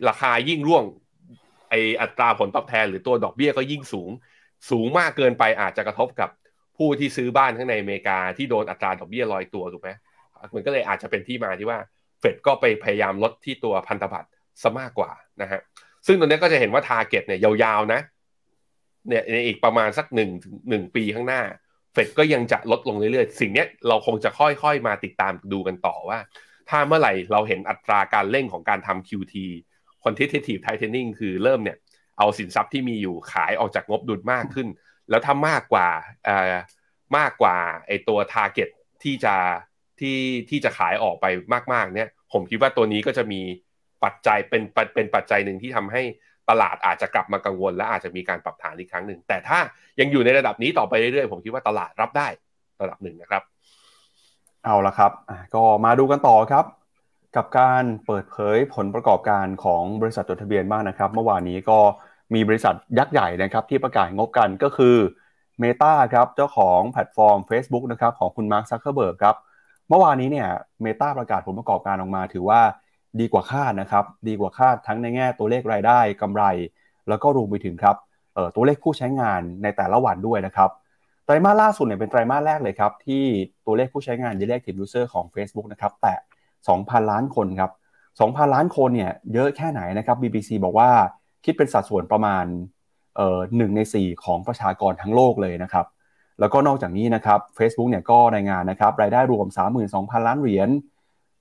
ราคายิ่งร่วงไออัตราผลตอบแทนหรือตัวดอกเบี้ยก็ยิ่งสูง สูงมากเกินไปอาจจะกระทบกับผู้ที่ซื้อบ้านข้างในอเมริกาที่โดนอัตราดอกเบี้ยลอยตัวถูกไหมมันก็เลยอาจจะเป็นที่มาที่ว่าเฟดก็ไปพยายามลดที่ตัวพันธบัตรซะมากกว่านะฮะซึ่งตรงนี้ก็จะเห็นว่า target เนี่ยยาวๆนะเนี่ยในอีกประมาณสักหนึ่งถึงหนึ่งปีข้างหน้า เฟดก็ยังจะลดลงเรื่อยๆ สิ่งนี้เราคงจะค่อยๆมาติดตามดูกันต่อว่า ถ้าเมื่อไหร่เราเห็นอัตราการเร่งของการทำ QT quantitative tightening คือเริ่มเนี่ยเอาสินทรัพย์ที่มีอยู่ขายออกจากงบดุลมากขึ้น แล้วถ้ามากกว่าเอ่อมากกว่าไอตัว target ที่จะที่ที่จะขายออกไปมากๆเนี่ยผมคิดว่าตัวนี้ก็จะมีปัจจัยเป็นเป็นปัจจัยหนึ่งที่ทำให้ตลาดอาจจะกลับมากังวล และอาจจะมีการปรับฐานอีกครั้งหนึ่ง แต่ถ้ายังอยู่ในระดับนี้ต่อไปเรื่อยๆ ผมคิดว่าตลาดรับได้ระดับหนึ่งนะครับ เอาละครับ ก็มาดูกันต่อครับ กับการเปิดเผยผลประกอบการของบริษัทจดทะเบียนบ้างนะครับ เมื่อวานนี้ก็มีบริษัทยักษ์ใหญ่นะครับที่ประกาศงบกันก็คือ Meta ครับเจ้าของแพลตฟอร์ม Facebook นะครับของคุณมาร์คซักเคอร์เบิร์กครับเมื่อวานนี้เนี่ย Meta ประกาศผลประกอบการออกมา ถือว่าดีกว่าคาดนะครับดีกว่าคาดทั้งในแง่ตัวเลขรายได้กำไร แล้วก็รวมไปถึงครับตัวเลขผู้ใช้งานในแต่ละวันด้วยนะครับไตรมาสล่าสุดเนี่ยเป็นไตรมาสแรกเลยครับที่ตัวเลขผู้ใช้งานยีเลขทีมยูเซอร์ของ Facebook นะครับแต่ 2,000 ล้านคนครับ 2,000 ล้านคนเนี่ยเยอะแค่ไหนนะครับ BBC บอกว่าคิดเป็นสัดส่วนประมาณเอ่อหใน 4 ของประชากรทั้งโลกเลยนะครับ แล้วก็นอกจากนี้นะครับ Facebook เนี่ยก็รายงานนะครับรายได้รวม 32,000 ล้านเหรียญ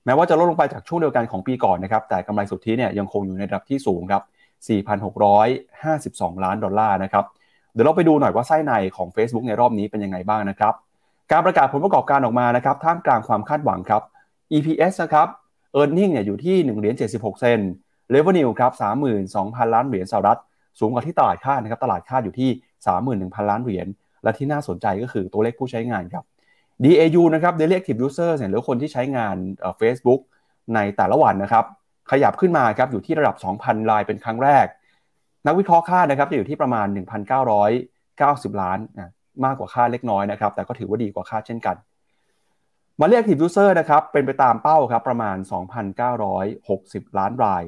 แม้ว่าจะลดลงไปจากช่วงเดียวกันของปีก่อนนะครับ แต่กำไรสุทธิเนี่ยยังคงอยู่ในระดับที่สูงครับ 4,652 ล้านดอลลาร์นะครับ เดี๋ยวเราไปดูหน่อยว่าไส้ในของ Facebook ในรอบนี้เป็นยังไงบ้างนะครับ การประกาศผลประกอบการออกมานะครับ ท่ามกลางความคาดหวังครับ EPS นะครับ e a r n i n g เนี่ยอยู่ที่1เหรียญ76 เซน Revenue ครับ32,000 ล้านเหรียญสหรัฐ สูงกว่าที่ตลาดคาดนะครับ ตลาดคาดอยู่ที่ 31,000 ล้านเหรียญ และที่น่าสนใจก็คือตัวเลขผู้ใช้งานครับ DAU นะครับ Daily Active Users เนี่ยหรือคนที่ใช้งานเฟซบุ๊กในแต่ละวันนะครับ ขยับขึ้นมาครับอยู่ที่ระดับ 2,000 รายเป็นครั้งแรก นักวิเคราะห์คาดนะครับจะอยู่ที่ประมาณ 1,990 ล้านนะมากกว่าคาดเล็กน้อยนะครับ แต่ก็ถือว่าดีกว่าคาดเช่นกัน มาเรียก Active User นะครับ เป็นไปตามเป้าครับประมาณ 2,960 ล้านราย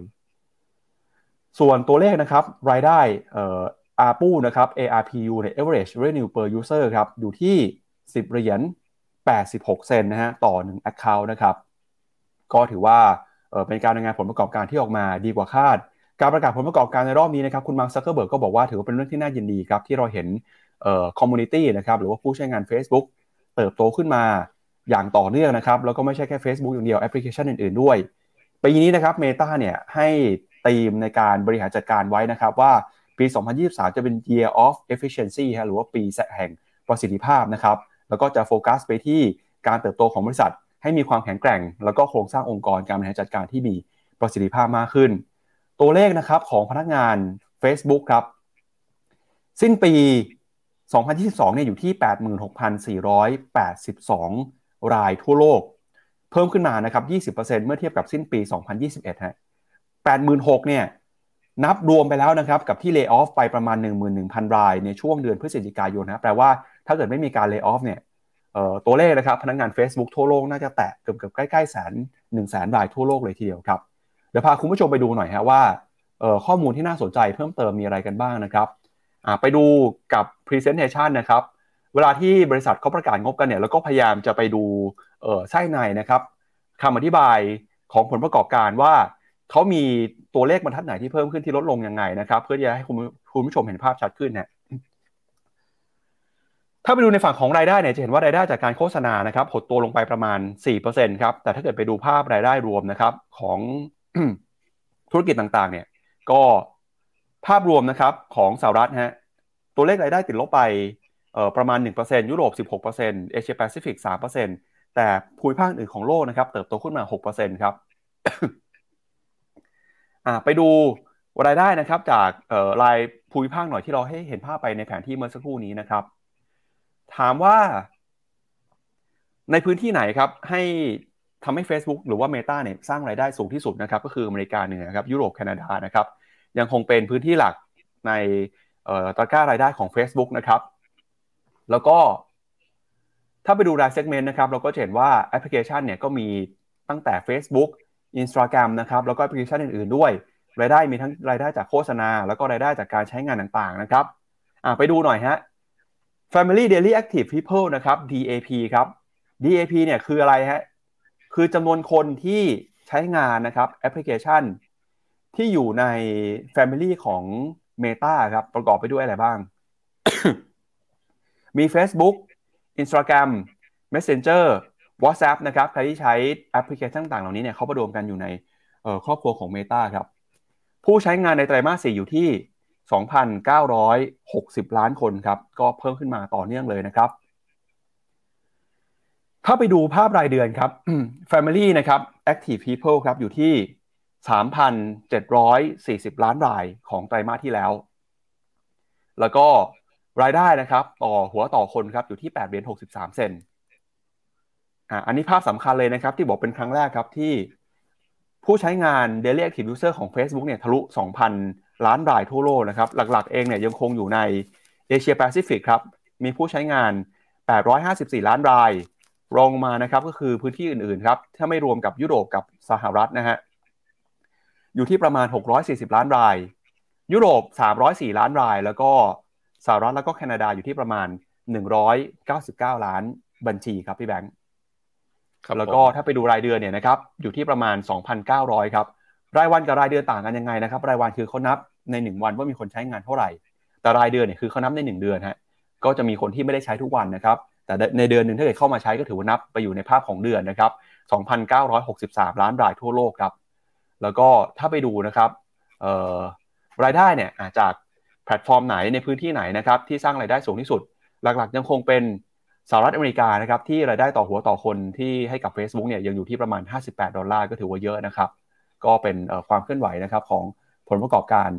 ส่วนตัวเลขนะครับ รายได้เอ่อ ARPU นะครับ ARPU เนี่ย average revenue per user ครับอยู่ที่ 10 เหรียญ 86 เซนต์นะฮะต่อ 1 Account นะครับ ก็ถือว่าเป็นการรายงานผลประกอบการที่ออกมาดีกว่าคาด การประกาศผลประกอบการในรอบนี้นะครับ คุณมาร์คซักเกอร์เบิร์กก็บอกว่าถือว่าเป็นเรื่องที่น่ายินดีครับ ที่เราเห็น community นะครับหรือว่าผู้ใช้งาน Facebook เติบโตขึ้นมา อย่างต่อเนื่องนะครับ แล้วก็ไม่ใช่แค่ Facebook อย่างเดียวแอปพลิเคชันอื่นๆด้วยปีนี้นะครับ Meta เนี่ยให้ธีมในการบริหารจัดการไว้นะครับ ว่าปี 2023 จะเป็น Year of Efficiency ฮะหรือว่าปีแห่งประสิทธิภาพนะครับ แล้วก็จะโฟกัสไปที่การเติบโตของบริษัท ให้มีความแข็งแกร่ง แล้วก็โครงสร้างองค์กรการบริหารจัดการที่มีประสิทธิภาพมากขึ้น ตัวเลขนะครับของพนักงาน Facebook ครับ สิ้นปี 2022 เนี่ยอยู่ที่ 86,482 รายทั่วโลก เพิ่มขึ้นมานะครับ 20%เมื่อเทียบกับสิ้นปี 2021 ฮะ 86,000 เนี่ย นับรวมไปแล้วนะครับ กับที่เลิกออฟไปประมาณ 11,000 ราย ในช่วงเดือนพฤศจิกายนนะ แปลว่าถ้าเกิดไม่มีการเลิกออฟเนี่ยตัวเลขนะครับพนักงาน Facebook ทั่วโลกน่าจะแตะเกือบเกือบใกล้ๆแสนหนึ่งแสนรายทั่วโลกเลยทีเดียวครับ เดี๋ยวพาคุณผู้ชมไปดูหน่อยฮะว่าข้อมูลที่น่าสนใจเพิ่มเติมมีอะไรกันบ้างนะครับไปดูกับ Presentation นะครับ เวลาที่บริษัทเขาประกาศงบกันเนี่ยแล้วก็พยายามจะไปดูไส้ในนะครับคำอธิบายของผลประกอบการว่าเขามีตัวเลขบรรทัดไหนที่เพิ่มขึ้นที่ลดลงยังไงนะครับ เพื่อที่จะให้คุณคุณผู้ชมเห็นภาพชัดขึ้นเนี่ยถ้าไปดูในฝั่งของรายได้เนี่ยจะเห็นว่ารายได้จากการโฆษณานะครับหดตัวลงไปประมาณ 4%ครับแต่ถ้าเกิดไปดูภาพรายได้รวมนะครับของธุรกิจต่างๆ เนี่ยก็ภาพรวมนะครับของสหรัฐฮะตัวเลขรายได้ติดลบไป ประมาณ 1%ยุโรป 16%เอเชียแปซิฟิก 3%แต่ภูมิภาคอื่นของโลกนะครับเติบโตขึ้นมา 6%ครับไปดูรายได้นะครับจากรายภูมิภาคหน่อยที่เราให้เห็นภาพไปในแผนที่เมื่อสักครู่นี้นะครับ ถามว่า ในพื้นที่ไหนครับให้ทำให้ Facebook หรือว่า Meta เนี่ยสร้างรายได้สูงที่สุดนะครับก็คืออเมริกาเหนือครับยุโรปแคนาดานะครับยังคงเป็นพื้นที่หลักในตะกร้ารายได้ของ Facebook นะครับ แล้วก็ ถ้าไปดูราย segment นะครับ เราก็จะเห็นว่าแอปพลิเคชันเนี่ยก็มีตั้งแต่ Facebook Instagram นะครับ แล้วก็แอปพลิเคชันอื่นๆด้วย รายได้มีทั้งรายได้จากโฆษณา แล้วก็รายได้จากการใช้งานต่างๆนะครับไปดูหน่อยฮะ Family Daily Active People นะครับ DAP ครับ DAP เนี่ยคืออะไรฮะ คือจำนวนคนที่ใช้งานนะครับแอปพลิเคชัน ที่อยู่ใน Family ของ Meta ครับ ประกอบไปด้วยอะไรบ้าง มี Facebook Instagram Messenger WhatsApp นะครับใครที่ใช้แอปพลิเคชันต่างเหล่านี้เนี่ยเขาประรมกันอยู่ในครอบครัวของ Meta ครับ ผู้ใช้งานในไตรมาส4อยู่ที่ 2,960 ล้านคนครับ ก็เพิ่มขึ้นมาต่อเนื่องเลยนะครับ ถ้าไปดูภาพรายเดือนครับ Family นะครับ Active People ครับอยู่ที่ 3,740 ล้านรายของไตรมาสที่แล้ว แล้วก็ รายได้นะครับ ต่อหัวต่อคนครับอยู่ที่8เหรียญ63 เซนอ่าอันนี้ภาพสำคัญเลยนะครับ ที่บอกเป็นครั้งแรกครับที่ผู้ใช้งาน Daily Active User ของ Facebook เนี่ยทะลุ 2,000 ล้านรายทั่วโลกนะครับ หลักๆ เองเนี่ยยังคงอยู่ในเอเชียแปซิฟิกครับ มีผู้ใช้งาน 854 ล้านราย รองมานะครับก็คือพื้นที่อื่นๆครับ ถ้าไม่รวมกับยุโรปกับสหรัฐนะฮะ อยู่ที่ประมาณ 640 ล้านราย ยุโรป 304 ล้านราย แล้วก็ สหรัฐแล้วก็แคนาดาอยู่ที่ประมาณ 199 ล้านบัญชีครับพี่แบงค์แล้วก็ถ้าไปดูรายเดือนเนี่ยนะครับอยู่ที่ประมาณ 2,900 ครับ รายวันกับรายเดือนต่างกันยังไงนะครับ รายวันคือเขานับใน 1 วันว่ามีคนใช้งานเท่าไหร่ แต่รายเดือนเนี่ยคือเขานับใน 1 เดือนฮะก็จะมีคนที่ไม่ได้ใช้ทุกวันนะครับ แต่ในเดือนหนึ่งถ้าเกิดเข้ามาใช้ก็ถือว่านับไปอยู่ในภาพของเดือนนะครับ 2,963 ล้านรายทั่วโลกครับ แล้วก็ถ้าไปดูนะครับรายได้เนี่ยจาก แพลตฟอร์มไหนในพื้นที่ไหนนะครับที่สร้างรายได้สูงที่สุด หลักๆ ยังคงเป็นสหรัฐอเมริกานะครับที่รายได้ต่อหัวต่อคนที่ให้กับ Facebook เนี่ยยังอยู่ที่ประมาณ 58 ดอลลาร์ก็ถือว่าเยอะนะครับ ก็เป็นความเคลื่อนไหวนะครับของผลประกอบการ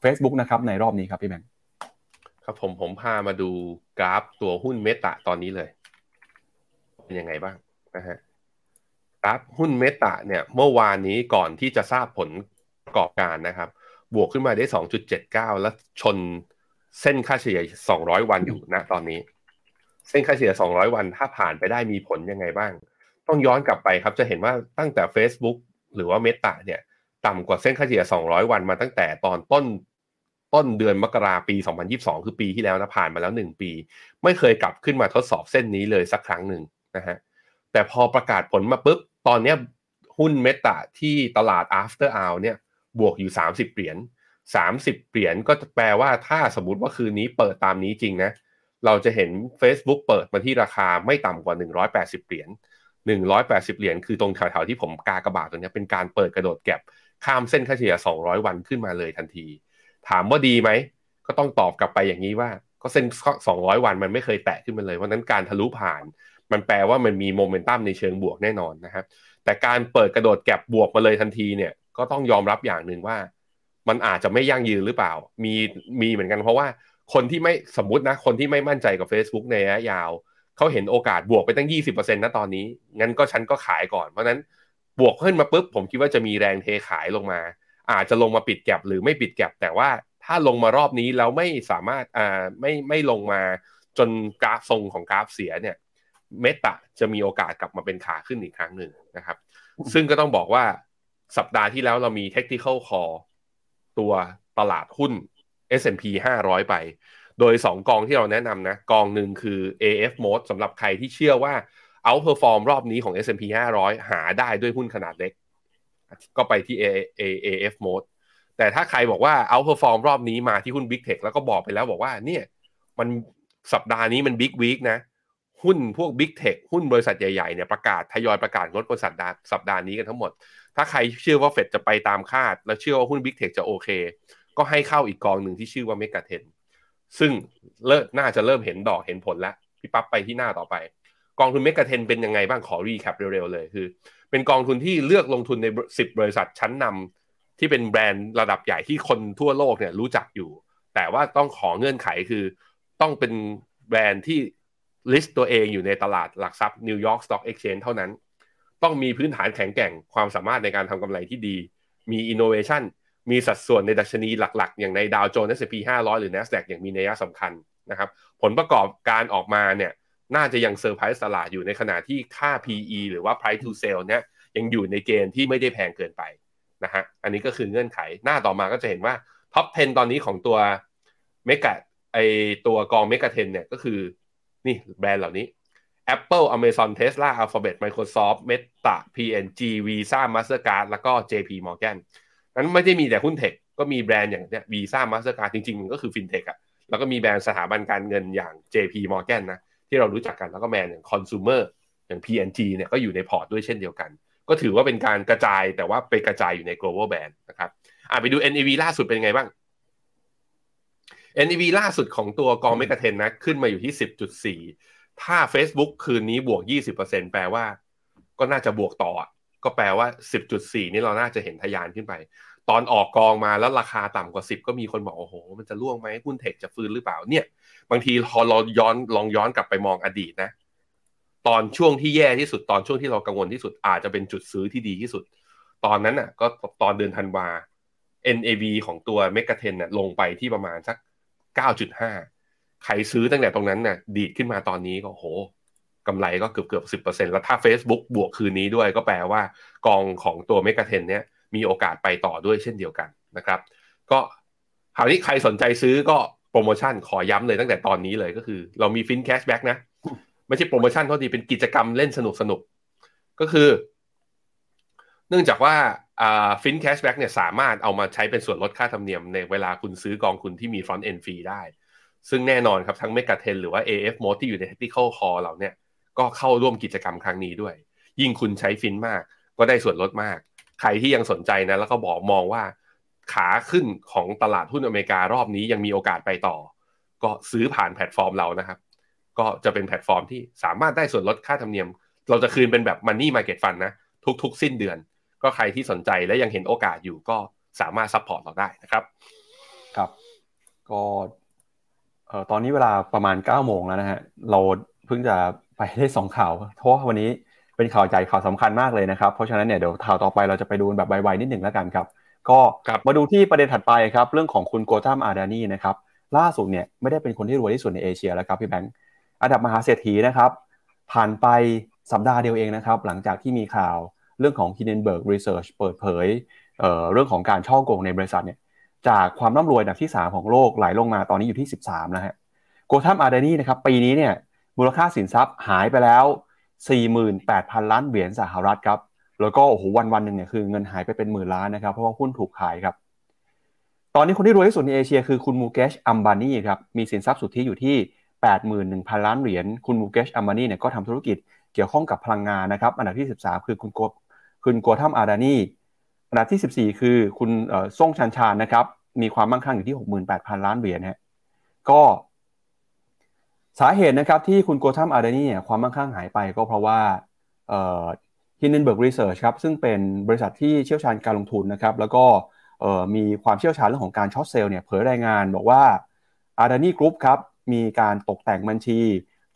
เฟซบุ๊กนะครับในรอบนี้ครับพี่แบงค์ครับผมผมพามาดูกราฟตัวหุ้น Meta ตอนนี้เลย เป็นยังไงบ้างนะฮะกราฟหุ้น Meta เนี่ยเมื่อวานนี้ก่อนที่จะทราบผลประกอบการนะครับ บวกขึ้นมาได้ 2.79 แล้วชนเส้นค่าเฉลี่ย 200 วันอยู่นะตอนนี้ เส้นค่าเฉลี่ย 200 วันถ้าผ่านไปได้มีผลยังไงบ้าง ต้องย้อนกลับไปครับจะเห็นว่าตั้งแต่ Facebook หรือว่าเมตาเนี่ยต่ำกว่าเส้นค่าเฉลี่ย 200 วันมาตั้งแต่ตอนต้นต้นเดือนมกราปี 2022 คือปีที่แล้วนะผ่านมาแล้ว 1 ปี ไม่เคยกลับขึ้นมาทดสอบเส้นนี้เลยสักครั้งหนึ่งนะฮะแต่พอประกาศผลมาปุ๊บ ตอนนี้หุ้นเมตาที่ตลาด after hour เนี่ย บวกอยู่ 30 เหรียญ30 เหรียญก็แปลว่าถ้าสมมติว่าคืนนี้เปิดตามนี้จริงนะ เราจะเห็น Facebook เปิดมาที่ราคาไม่ต่ำกว่า 180 เหรียญ180 เหรียญคือตรงแถวๆที่ผมกากระบาดตรงนี้เป็นการเปิดกระโดดแก็บข้ามเส้นค่าเฉลี่ย 200 วันขึ้นมาเลยทันที ถามว่าดีไหม ก็ต้องตอบกลับไปอย่างนี้ว่า ก็เส้น 200 วันมันไม่เคยแตะขึ้นมาเลย เพราะนั้นการทะลุผ่าน มันแปลว่ามันมีโมเมนตัมในเชิงบวกแน่นอนนะครับแต่การเปิดกระโดดแก็บบวกมาเลยทันทีเนี่ย ก็ต้องยอมรับอย่างหนึ่งว่า มันอาจจะไม่ยั่งยืนหรือเปล่า มีมีเหมือนกันเพราะว่าคนที่ไม่สมมตินะ คนที่ไม่มั่นใจกับ Facebook ในระยะยาว เขาเห็นโอกาสบวกไปตั้ง 20%นะตอนนี้ งั้นก็ฉันก็ขายก่อน เพราะนั้นบวกขึ้นมาปุ๊บ ผมคิดว่าจะมีแรงเทขายลงมา อาจจะลงมาปิดแก็บหรือไม่ปิดแก็บแต่ว่าถ้าลงมารอบนี้แล้วไม่สามารถอ่าไม่ไม่ลงมาจนกราฟทรงของกราฟเสียเนี่ยเมตาจะมีโอกาสกลับมาเป็นขาขึ้นอีกครั้งหนึ่งนะครับ ซึ่งก็ต้องบอกว่า สัปดาห์ที่แล้วเรามี technical call ตัวตลาดหุ้น S&P 500 ไป โดย 2 กองที่เราแนะนำนะ กองหนึ่งคือ AF mode สำหรับใครที่เชื่อว่า outperform รอบนี้ของ S&P 500 หาได้ด้วยหุ้นขนาดเล็ก ก็ไปที่ AF mode แต่ถ้าใครบอกว่า outperform รอบนี้มาที่หุ้น Big Tech แล้วก็บอกไปแล้วบอกว่าเนี่ยมันสัปดาห์นี้มัน Big Week นะ หุ้นพวก Big Tech หุ้นบริษัทใหญ่ๆเนี่ยประกาศทยอยประกาศลดบริษัทสัปดาห์นี้กันทั้งหมด ถ้าใครเชื่อว่าเฟดจะไปตามคาด และเชื่อว่าหุ้น Big Tech จะโอเค ก็ให้เข้าอีกกองหนึ่งที่ชื่อว่า Mega 10ซึ่งเลิศน่าจะเริ่มเห็นดอกเห็นผลแล้วพี่ปั๊บไปที่หน้าต่อไป กองทุน Mega 10เป็นยังไงบ้างขอรีแคปเร็วๆเลยคือ เป็นกองทุนที่เลือกลงทุนใน 10 บริษัทชั้นนำที่เป็นแบรนด์ระดับใหญ่ที่คนทั่วโลกเนี่ยรู้จักอยู่ แต่ว่าต้องขอเงื่อนไขคือต้องเป็นแบรนด์ที่ list ตัวเองอยู่ในตลาดหลักทรัพย์ New York Stock Exchange เท่านั้น ต้องมีพื้นฐานแข็งแกร่งความสามารถในการทำกำไรที่ดี มีอินโนเวชันมีสัดส่วนในดัชนีหลักๆ อย่างในดาวโจนส์ S&P 500 หรือ NASDAQ อย่างมีนัยสำคัญนะครับ ผลประกอบการออกมาเนี่ยน่าจะยังเซอร์ไพรส์ตลาดอยู่ในขณะที่ค่า PE หรือว่า price to sale เนี่ยยังอยู่ในเกณฑ์ที่ไม่ได้แพงเกินไปนะฮะ อันนี้ก็คือเงื่อนไข หน้าต่อมาก็จะเห็นว่า top 10 ตอนนี้ของตัว Mega ไอตัวกอง Mega Ten เนี่ยก็คือ นี่แบรนด์เหล่านี้ Apple Amazon Tesla Alphabet Microsoft Meta P&G Visa Mastercard แล้วก็ JP Morgan นั้นไม่ได้มีแต่หุ้น tech ก็มีแบรนด์อย่างเนี้ย Visa Mastercard จริงๆ มันก็คือฟินเทคอะแล้วก็มีแบรนด์สถาบันการเงินอย่าง JP Morgan นะ ที่เรารู้จักกันแล้วก็แบรนด์อย่าง Consumer อย่าง P&G เนี่ยก็อยู่ในพอร์ตด้วยเช่นเดียวกัน ก็ถือว่าเป็นการกระจายแต่ว่าไปกระจายอยู่ใน global band นะครับอะไปดู NAV ล่าสุดเป็นไงบ้าง NAV ล่าสุดของตัวกองเมกะเทนนะ ขึ้นมาอยู่ที่ 10.4 ถ้า Facebook คืนนี้บวก 20%แปลว่า ก็น่าจะบวกต่อ ก็แปลว่า 10.4 นี่เราน่าจะเห็นทะยานขึ้นไป ตอนออกกองมาแล้วราคาต่ำกว่า 10 ก็มีคนบอกโอ้โห มันจะล่วงไหมหุ้นเทคจะฟื้นหรือเปล่าเนี่ย บางทีพอเราย้อนลองย้อนกลับไปมองอดีตนะ ตอนช่วงที่แย่ที่สุดตอนช่วงที่เรากังวลที่สุดอาจจะเป็นจุดซื้อที่ดีที่สุด ตอนนั้นน่ะ ก็ตอนเดือนธันวา NAV ของตัวเมกะเทนน่ะลงไปที่ประมาณสัก 9.5 ใครซื้อตั้งแต่ตรงนั้นน่ะดีดขึ้นมาตอนนี้ก็โหกำไรก็เกือบเกือบสิบเปอร์เซ็นแล้วถ้า Facebook บวกคืนนี้ด้วยก็แปลว่ากองของตัวเมกะเทนเนี้ยมีโอกาสไปต่อด้วยเช่นเดียวกันนะครับ ก็คราวนี้ใครสนใจซื้อก็โปรโมชั่นขอย้ำเลยตั้งแต่ตอนนี้เลยก็คือ เรามีฟินแคชแบ็กนะ ไม่ใช่โปรโมชั่นเท่าดีเป็นกิจกรรมเล่นสนุกสนุกก็คือ เนื่องจากว่า ฟินแคชแบ็กเนี่ยสามารถเอามาใช้เป็นส่วนลดค่าธรรมเนียมในเวลาคุณซื้อกองคุณที่มีฟรอนต์เอ็นฟรีได้ ซึ่งแน่นอนครับทั้งเมกะเทนหรือว่า AF Mode ที่อยู่ใน Technical Call เราเนี่ยก็เข้าร่วมกิจกรรมครั้งนี้ด้วย ยิ่งคุณใช้ฟินมาก ก็ได้ส่วนลดมาก ใครที่ยังสนใจนะแล้วก็บอกมองว่า ขาขึ้นของตลาดหุ้นอเมริการอบนี้ยังมีโอกาสไปต่อ ก็ซื้อผ่านแพลตฟอร์มเรานะครับ ก็จะเป็นแพลตฟอร์มที่สามารถได้ส่วนลดค่าธรรมเนียม เราจะคืนเป็นแบบ Money Market Fund นะทุก ๆ สิ้นเดือน ก็ใครที่สนใจและยังเห็นโอกาสอยู่ก็สามารถ support เราได้นะครับ ครับ ก็เอ่อตอนนี้เวลาประมาณ9ก้าโมงแล้วนะฮะ เราเพิ่งจะไปได้สองข่าวเพราะว่าวันนี้เป็นข่าวใหญ่ข่าวสำคัญมากเลยนะครับ เพราะฉะนั้นเนี่ยเดี๋ยวข่าวต่อไปเราจะไปดูแบบไวๆนิดหนึ่งแล้วกันครับ ก็ครับมาดูที่ประเด็นถัดไปครับ เรื่องของคุณโกตัมอาดานีนะครับ ล่าสุดเนี่ยไม่ได้เป็นคนที่รวยที่สุดในเอเชียแล้วครับพี่แบงค์อันดับมหาเศรษฐีนะครับ ผ่านไปสัปดาห์เดียวเองนะครับ หลังจากที่มีข่าว เรื่องของ Hindenburg Research เปิดเผยเเรื่องของการช่อโกงในบริษัทเนี่ยจากความร่ำรวยอันดับที่ 3 ของโลกไหลลงมาตอนนี้อยู่ที่ 13แล้วฮะโกทัมอาร์เดนีนะครับปีนี้เนี่ยมูลค่าสินทรัพย์หายไปแล้ว 48,000 ล้านเหรียญสหรัฐครับแล้วก็โอ้โหวันวันหนึ่งเนี่ยคือเงินหายไปเป็นหมื่นล้านนะครับเพราะว่าหุ้นถูกขายครับตอนนี้คนที่รวยที่สุดในเอเชียคือคุณมูเกชอัมบานีครับมีสินทรัพย์สุทธิอยู่ที่ 81,000 ล้านเหรียญคุณมูเกชอัมบานีเนี่ยก็ทำธุรกิจเกี่ยวข้องกับพลังงานนะครับอันดับที่ 13 คือคุณโคุณโกทัมอาดานีอันดับที่ 14 คือคุณเอ่อซ่งชันชานนะครับ มีความมั่งคั่งอยู่ที่ 68,000 ล้านเหรียญฮะก็สาเหตุนะครับที่คุณโกทัมอาดานีเนี่ยความมั่งคั่งหายไปก็เพราะว่าเอ่อ Hindenburg Research ครับซึ่งเป็นบริษัทที่เชี่ยวชาญการลงทุนนะครับแล้วก็มีความเชี่ยวชาญเรื่องของการ short sell เนี่ยเผยรายงานบอกว่าอาดานีกรุ๊ปครับมีการตกแต่งบัญชี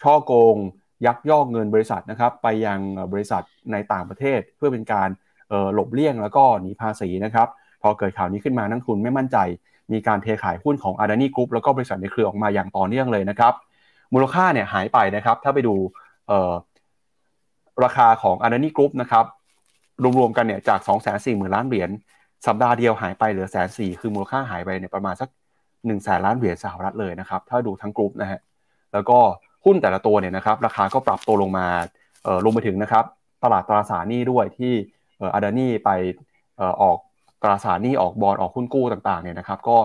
ฉ้อโกง ยักยอกเงินบริษัทนะครับไปยังบริษัทในต่างประเทศ เพื่อเป็นการหลบเลี่ยงแล้วก็หนีภาษีนะครับพอเกิดข่าวนี้ขึ้นมานักทุนไม่มั่นใจ มีการเทขายหุ้นของ a d a n i Group แล้วก็บริษัทในเครือออกมาอย่างต่อเนื่องเลยนะครับมูลค่าเนี่ยหายไปนะครับถ้าไปดูราคาของ a d a n i Group นะครับรวมๆกันเนี่ยจาก 2 4 0 0 0 0 ล้านเหรียญสัปดาห์เดียวหายไปเหลือแสนสี่คือมูลค่าหายไปเนี่ยประมาณสัก1นึ่งแสนล้านเหรียญสหรัฐเลยนะครับถ้าดูทั้งกรุ๊ปนะฮะแล้วก็ หุ้นแต่ละตัวเนี่ยนะครับราคาก็ปรับตัวลงมาเอ่อลงไปถึงนะครับตลาดตราสารหนี้ด้วยที่เอ่อ a d a n i ไปเอ่อออกตราสารหนี้ออกบอลออกหุ้นกู้ต่างๆเนี่ยนะครับก็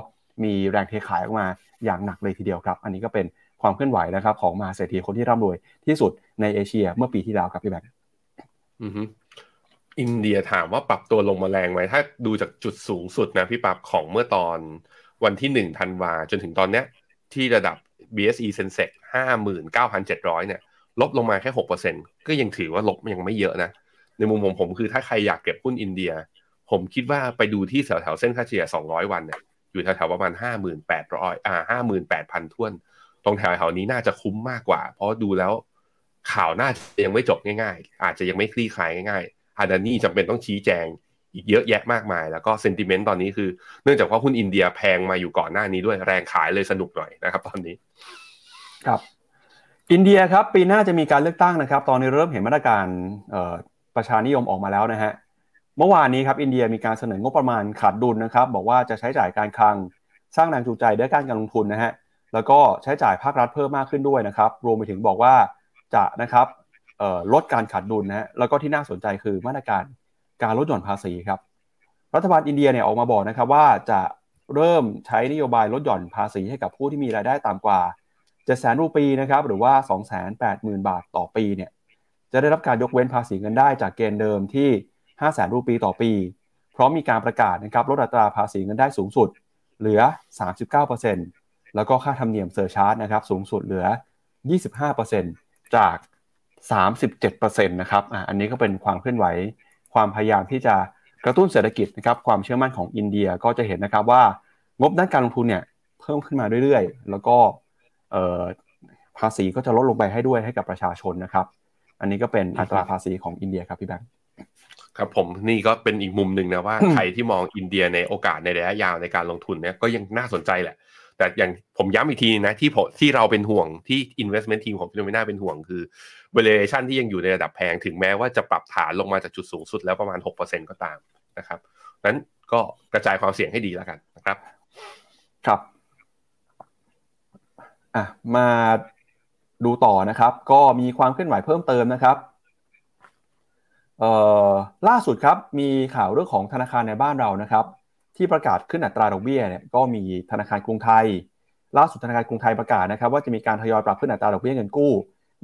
มีแรงเทขายออกมาอย่างหนักเลยทีเดียวครับ อันนี้ก็เป็นความเคลื่อนไหวนะครับของมหาเศรษฐีคนที่ร่ำรวยที่สุดในเอเชียเมื่อปีที่แล้วครับพี่แบงค์อือฮึอินเดียถามว่าปรับตัวลงมาแรงไหมถ้าดูจากจุดสูงสุดนะพี่ปับของเมื่อตอนวันที่หนึ่งธันวาจนถึงตอนเนี้ยที่ระดับ BSE Sensex ห้าหมื่นเก้าพันเจ็ดร้อยเนี่ย ลบลงมาแค่หกเปอร์เซ็นก็ยังถือว่าลบยังไม่เยอะนะ ในมุมผมผมคือถ้าใครอยากเก็บหุ้นอินเดีย ผมคิดว่าไปดูที่แถวแถวๆเส้นค่าเฉลี่ย 200 วันเนี่ยอยู่แถวแถวๆประมาณ 5,800อ่า58,000ท้วน ตรงแถวแถวๆนี้น่าจะคุ้มมากกว่า เพราะดูแล้วข่าวน่าจะยังไม่จบง่าย ๆ อาจจะยังไม่คลี่คลายง่ายๆอาดานี่จำเป็นต้องชี้แจง เยอะแยะมากมาย แล้วก็เซนติเมนต์ตอนนี้คือ เนื่องจากว่าหุ้นอินเดียแพงมาอยู่ก่อนหน้านี้ด้วยแรงขายเลยสนุกหน่อยนะครับ ตอนนี้ ครับ อินเดียครับ ปีหน้าจะมีการเลือกตั้งนะครับ ตอนนี้เริ่มเห็นมาตรการประชานิยมออกมาแล้วนะฮะเมื่อวานนี้ครับอินเดียมีการเสนองบประมาณขาดดุลนะครับ บอกว่าจะใช้จ่ายการคลังสร้างแรงจูงใจด้วยการการลงทุนนะฮะแล้วก็ใช้จ่ายภาครัฐเพิ่มมากขึ้นด้วยนะครับ รวมไปถึงบอกว่าจะนะครับลดการขาดดุลนะฮะแล้วก็ที่น่าสนใจคือมาตรการ การลดหย่อนภาษีครับ รัฐบาลอินเดียเนี่ยออกมาบอกนะครับว่าจะเริ่มใช้นโยบายลดหย่อนภาษีให้กับผู้ที่มีรายได้ต่ำกว่า7แสนรูปีนะครับหรือว่า 280,000 บาทต่อปีเนี่ยจะได้รับการยกเว้นภาษีเงินได้จากเกณฑ์เดิมที่5แสนรูปีต่อปีพร้อมมีการประกาศนะครับลดอัตราภาษีเงินได้สูงสุด เหลือ 39%แล้วก็ค่าธรรมเนียมเซอร์ชาร์จนะครับสูงสุดเหลือ 25%จาก 37%นะครับอะอันนี้ก็เป็นความเคลื่อนไหว ความพยายามที่จะกระตุ้นเศรษฐกิจนะครับความเชื่อมั่นของอินเดียก็จะเห็นนะครับว่างบด้านการลงทุนเนี่ยเพิ่มขึ้นมาเรื่อยๆ แล้วก็เอ่อภาษีก็จะลดลงไปให้ด้วยให้กับประชาชนนะครับ อันนี้ก็เป็นอัตราภาษีของอินเดียครับพี่แบงค์ครับผมนี่ก็เป็นอีกมุมหนึ่งนะว่าใครที่มองอินเดียในโอกาสในระยะยาวในการลงทุนเนี่ยก็ยังน่าสนใจแหละ แต่อย่างผมย้ำอีกทีนะที่ผมที่เราเป็นห่วงที่ investment team ของ Finnomena เป็นห่วงคือ valuation ที่ยังอยู่ในระดับแพงถึงแม้ว่าจะปรับฐานลงมาจากจุดสูงสุดแล้วประมาณ 6%ก็ตามนะครับนั้นก็กระจายความเสี่ยงให้ดีแล้วกันนะครับ ครับอะมาดูต่อนะครับ ก็มีความเคลื่อนไหวเพิ่มเติมนะครับเอ่อล่าสุดครับมีข่าวเรื่องของธนาคารในบ้านเรานะครับ ที่ประกาศขึ้นอัตราดอกเบี้ยเนี่ยก็มีธนาคารกรุงไทย ล่าสุดธนาคารกรุงไทยประกาศนะครับว่าจะมีการทยอยปรับขึ้นอัตราดอกเบี้ยเงินกู้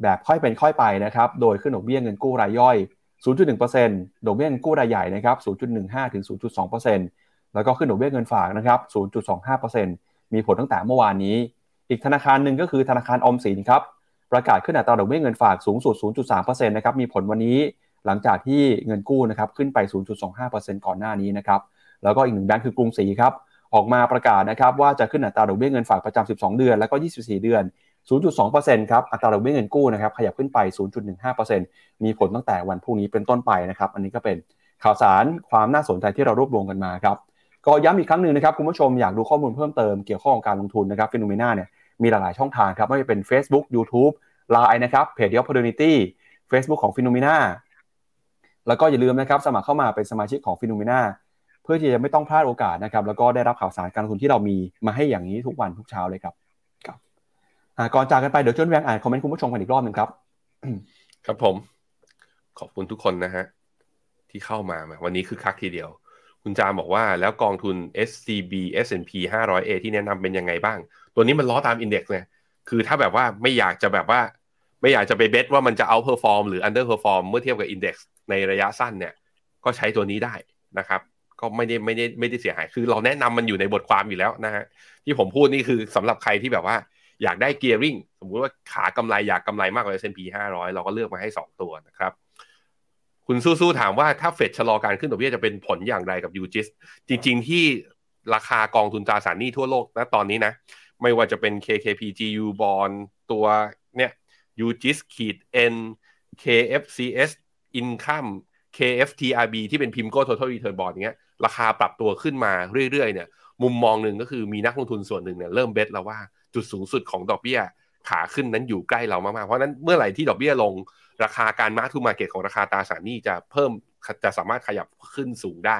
แบบค่อยเป็นค่อยไปนะครับโดยขึ้นดอกเบี้ยเงินกู้รายย่อย 0.1%ดอกเบี้ยเงินกู้รายใหญ่นะครับ0.15ถึง0.2%แล้วก็ขึ้นดอกเบี้ยเงินฝากนะครับ0.25%มีผลตั้งแต่เมื่อวานนี้ อีกธนาคารหนึ่งก็คือธนาคารออมสินครับประกาศขึ้นอัตราดอกเบี้ยเงินฝากสูงสุด 0.3%นะครับมีผลวันนี้หลังจากที่เงินกู้นะครับขึ้นไป 0.25%ก่อนหน้านี้นะครับ แล้วก็อีกหนึ่งแบงค์คือกรุงศรีครับออกมาประกาศนะครับว่าจะขึ้นอัตราดอกเบี้ยเงินฝากประจำ12 เดือน แล้วก็ 24 เดือน 0.2%ครับอัตราดอกเบี้ยเงินกู้นะครับขยับขึ้นไป 0.15%มีผลตั้งแต่วันพรุ่งนี้เป็นต้นไปนะครับอันนี้ก็เป็นข่าวสารความน่าสนใจที่เรารวบรวมกันมาครับก็ย้ำอีกครั้งหนึ่งนะครับคุณผู้ชมอยากดูข้อมูลเพิ่มเติมเกี่ยวข้องกับการลงทุนนะครับ Finnomena เนี่ยมีหลายๆช่องทางครับไม่ว่าจะเป็น Facebook YouTube Line นะครับเพจ The Opportunity Facebook ของ Finnomenaแล้วก็อย่าลืมนะครับสมัครเข้ามาเป็นสมาชิกของ FINNOMENA เพื่อที่จะไม่ต้องพลาดโอกาสนะครับ แล้วก็ได้รับข่าวสารการลงทุนที่เรามีมาให้อย่างนี้ทุกวันทุกเช้าเลยครับครับก่อนจากกันไปเดี๋ยวจะแวะอ่านคอมเมนต์คุณผู้ชมกันอีกรอบหนึ่งครับ ครับผม ขอบคุณทุกคนนะฮะที่เข้ามาวันนี้คึกคักทีเดียว คุณจามบอกว่าแล้วกองทุน SCB S&P 500A ที่แนะนำเป็นยังไงบ้าง ตัวนี้มันล้อตาม index เนี่ยคือถ้าแบบว่าไม่อยากจะแบบว่า ไม่อยากจะไป bet ว่ามันจะ outperform หรือ underperform เมื่อเทียบกับ index ในระยะสั้นเนี่ย ก็ใช้ตัวนี้ได้นะครับ ก็ไม่ได้ไม่ได้ไม่ได้เสียหาย คือเราแนะนำมันอยู่ในบทความอยู่แล้วนะฮะที่ผมพูดนี่คือสำหรับใครที่แบบว่าอยากได้ gearing สมมุติว่าขากำไรอยากกำไรมากกว่า S&P 500 เราก็เลือกมาให้ 2 ตัวนะครับ คุณสู้ๆถามว่าถ้าเฟดชะลอการขึ้นดอกเบี้ยจะเป็นผลอย่างไรกับ UGIS จริง ๆ ที่ราคากองทุนตราสารหนี้ทั่วโลกนะตอนนี้นะ ไม่ว่าจะเป็น KKP GU bond ตัวเนี่ย UGIS ขีด N KFCS Income KFTRB ที่เป็น PIMCO Total Return Bond เงี้ย ราคาปรับตัวขึ้นมาเรื่อยๆเนี่ยมุมมองหนึ่งก็คือมีนักลงทุนส่วนหนึ่งเนี่ยเริ่มเบสแล้วว่าจุดสูงสุดของดอกเบี้ยขาขึ้นนั้นอยู่ใกล้เรามากๆ เพราะนั้นเมื่อไหร่ที่ดอกเบี้ยลงราคาการมาร์กทูมาเก็ตของราคาตราสารหนี้จะเพิ่มจะสามารถขยับขึ้นสูงได้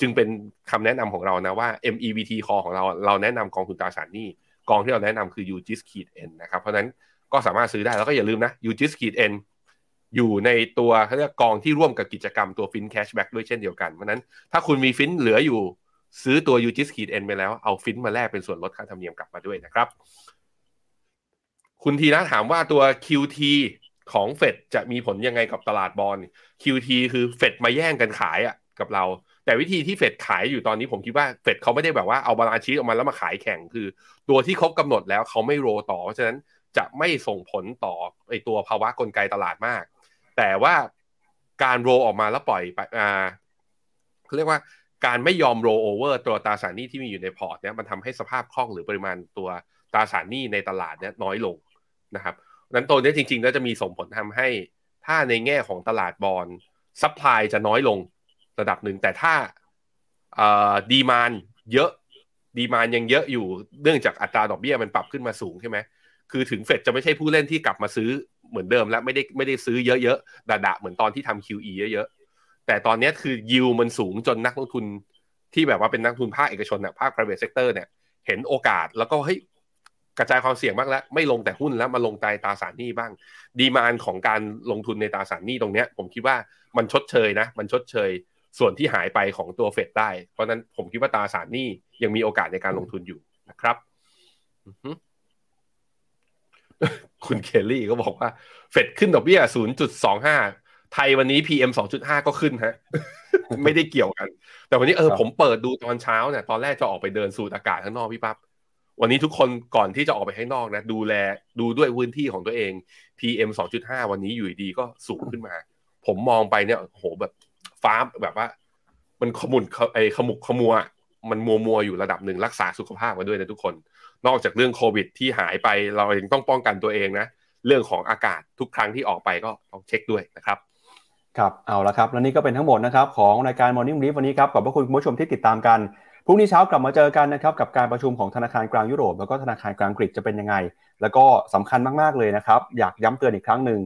จึงเป็นคำแนะนำของเรานะว่า MEVT call ของเราเราแนะนำกองทุนตราสารหนี้กองที่เราแนะนำคือ UGIS ขีด N นะครับเพราะนั้นก็สามารถซื้อได้แล้วก็อย่าลืมนะ UGIS ขีด N อยู่ในตัวเขาเรียกกองที่ร่วมกับกิจกรรมตัวฟิน cashback ด้วยเช่นเดียวกัน เพราะนั้นถ้าคุณมีฟินเหลืออยู่ซื้อตัว UGIS ขีด N ไปแล้วเอาฟินมาแลกเป็นส่วนลดค่าธรรมเนียมกลับมาด้วยนะครับ คุณทีนะถามว่าตัว QT ของเฟดจะมีผลยังไงกับตลาดบอล QT คือเฟดมาแย่งกันขายอะกับเรา แต่วิธีที่เฟดขายอยู่ตอนนี้ผมคิดว่าเฟดเขาไม่ได้แบบว่าเอา balance sheet ออกมาแล้วมาขายแข่งคือ ตัวที่ครบกำหนดแล้วเขาไม่ roll ต่อเพราะฉะนั้นจะไม่ส่งผลต่อไอตัวภาวะกลไกตลาดมาก แต่ว่าการ roll ออกมาแล้วปล่อยไปอ่าเขาเรียกว่าการไม่ยอมโรโอเวอร์ตัวตราสารหนี้ที่มีอยู่ในพอร์ตเนี่ยมันทำให้สภาพคล่องหรือปริมาณตัวตราสารหนี้ในตลาดเนี่ยน้อยลงนะครับนั้นตัวนี้จริงๆ แล้วจะมีส่งผลทำให้ถ้าในแง่ของตลาด bond supply จะน้อยลงระดับหนึ่งแต่ถ้า demand เยอะ demand ยังเยอะอยู่เนื่องจากอัตราดอกเบี้ยมันปรับขึ้นมาสูงใช่ไหมคือถึงเฟดจะไม่ใช่ผู้เล่นที่กลับมาซื้อ เหมือนเดิมแล้วไม่ได้ไม่ได้ซื้อเยอะๆดะๆเหมือนตอนที่ทำ QE เยอะๆ แต่ตอนนี้คือยิวมันสูงจนนักลงทุนที่แบบว่าเป็นนักทุนภาคเอกชนเนี่ยภาค private sector เนี่ยเห็นโอกาสแล้วก็เฮ้ยกระจายความเสี่ยงบ้างแล้ว ไม่ลงแต่หุ้นแล้วมาลงใตตราสารหนี้บ้าง ดีมานของการลงทุนในตราสารหนี้ตรงเนี้ย ผมคิดว่ามันชดเชยนะ มันชดเชยส่วนที่หายไปของตัวเฟดได้ เพราะนั้นผมคิดว่าตราสารหนี้ยังมีโอกาสในการลงทุนอยู่นะครับ คุณเคลลี่ก็บอกว่า เฟดขึ้นดอกเบี้ย 0.25 ไทยวันนี้ PM 2.5 ก็ขึ้นฮะ ไม่ได้เกี่ยวกัน แต่วันนี้เออผมเปิดดูตอนเช้าเนี่ยตอนแรกจะออกไปเดินสูดอากาศข้างนอกพี่ปั๊บวันนี้ทุกคนก่อนที่จะออกไปข้างนอกนะ ดูแลดูด้วยพื้นที่ของตัวเอง PM 2.5 วันนี้อยู่ดีก็สูงขึ้นมา ผมมองไปเนี่ยโหแบบฟ้าแบบว่า มันขมุนไอขมุกขมัว มันมัวมัวอยู่ระดับหนึ่งรักษาสุขภาพมาด้วยนะทุกคน นอกจากเรื่องโควิดที่หายไปเราเองต้องป้องกันตัวเองนะ เรื่องของอากาศทุกครั้งที่ออกไปก็ต้องเช็คด้วยนะครับครับเอาละครับ และนี่ก็เป็นทั้งหมดนะครับของรายการ Morning Brief วันนี้ครับขอบพระคุณคุณผู้ชมที่ติดตามกันพรุ่งนี้เช้ากลับมาเจอกันนะครับกับการประชุมของธนาคารกลางยุโรป แล้วก็ธนาคารกลางอังกฤษจะเป็นยังไง แล้วก็สำคัญมากๆเลยนะครับ อยากย้ำเตือนอีกครั้งหนึ่ง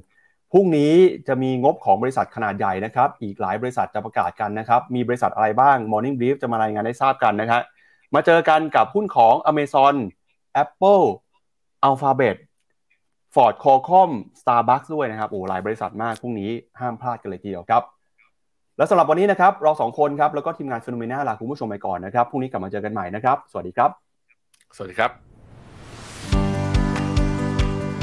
พรุ่งนี้จะมีงบของบริษัทขนาดใหญ่นะครับ อีกหลายบริษัทจะประกาศกันนะครับ มีบริษัทอะไรบ้าง Morning Brief จะมารายงานให้ทราบกันนะครับมาเจอกันกับหุ้นของ Amazon Apple Alphabet Ford Qualcomm Starbucks ด้วยนะครับ โอ้หลายบริษัทมาก พรุ่งนี้ห้ามพลาดกันเลยทีเดียวครับ และสำหรับวันนี้นะครับ เราสองคนครับ แล้วก็ทีมงาน FINNOMENA ลาคุณผู้ชมไปก่อนนะครับ พรุ่งนี้กลับมาเจอกันใหม่นะครับ สวัสดีครับ สวัสดีครับ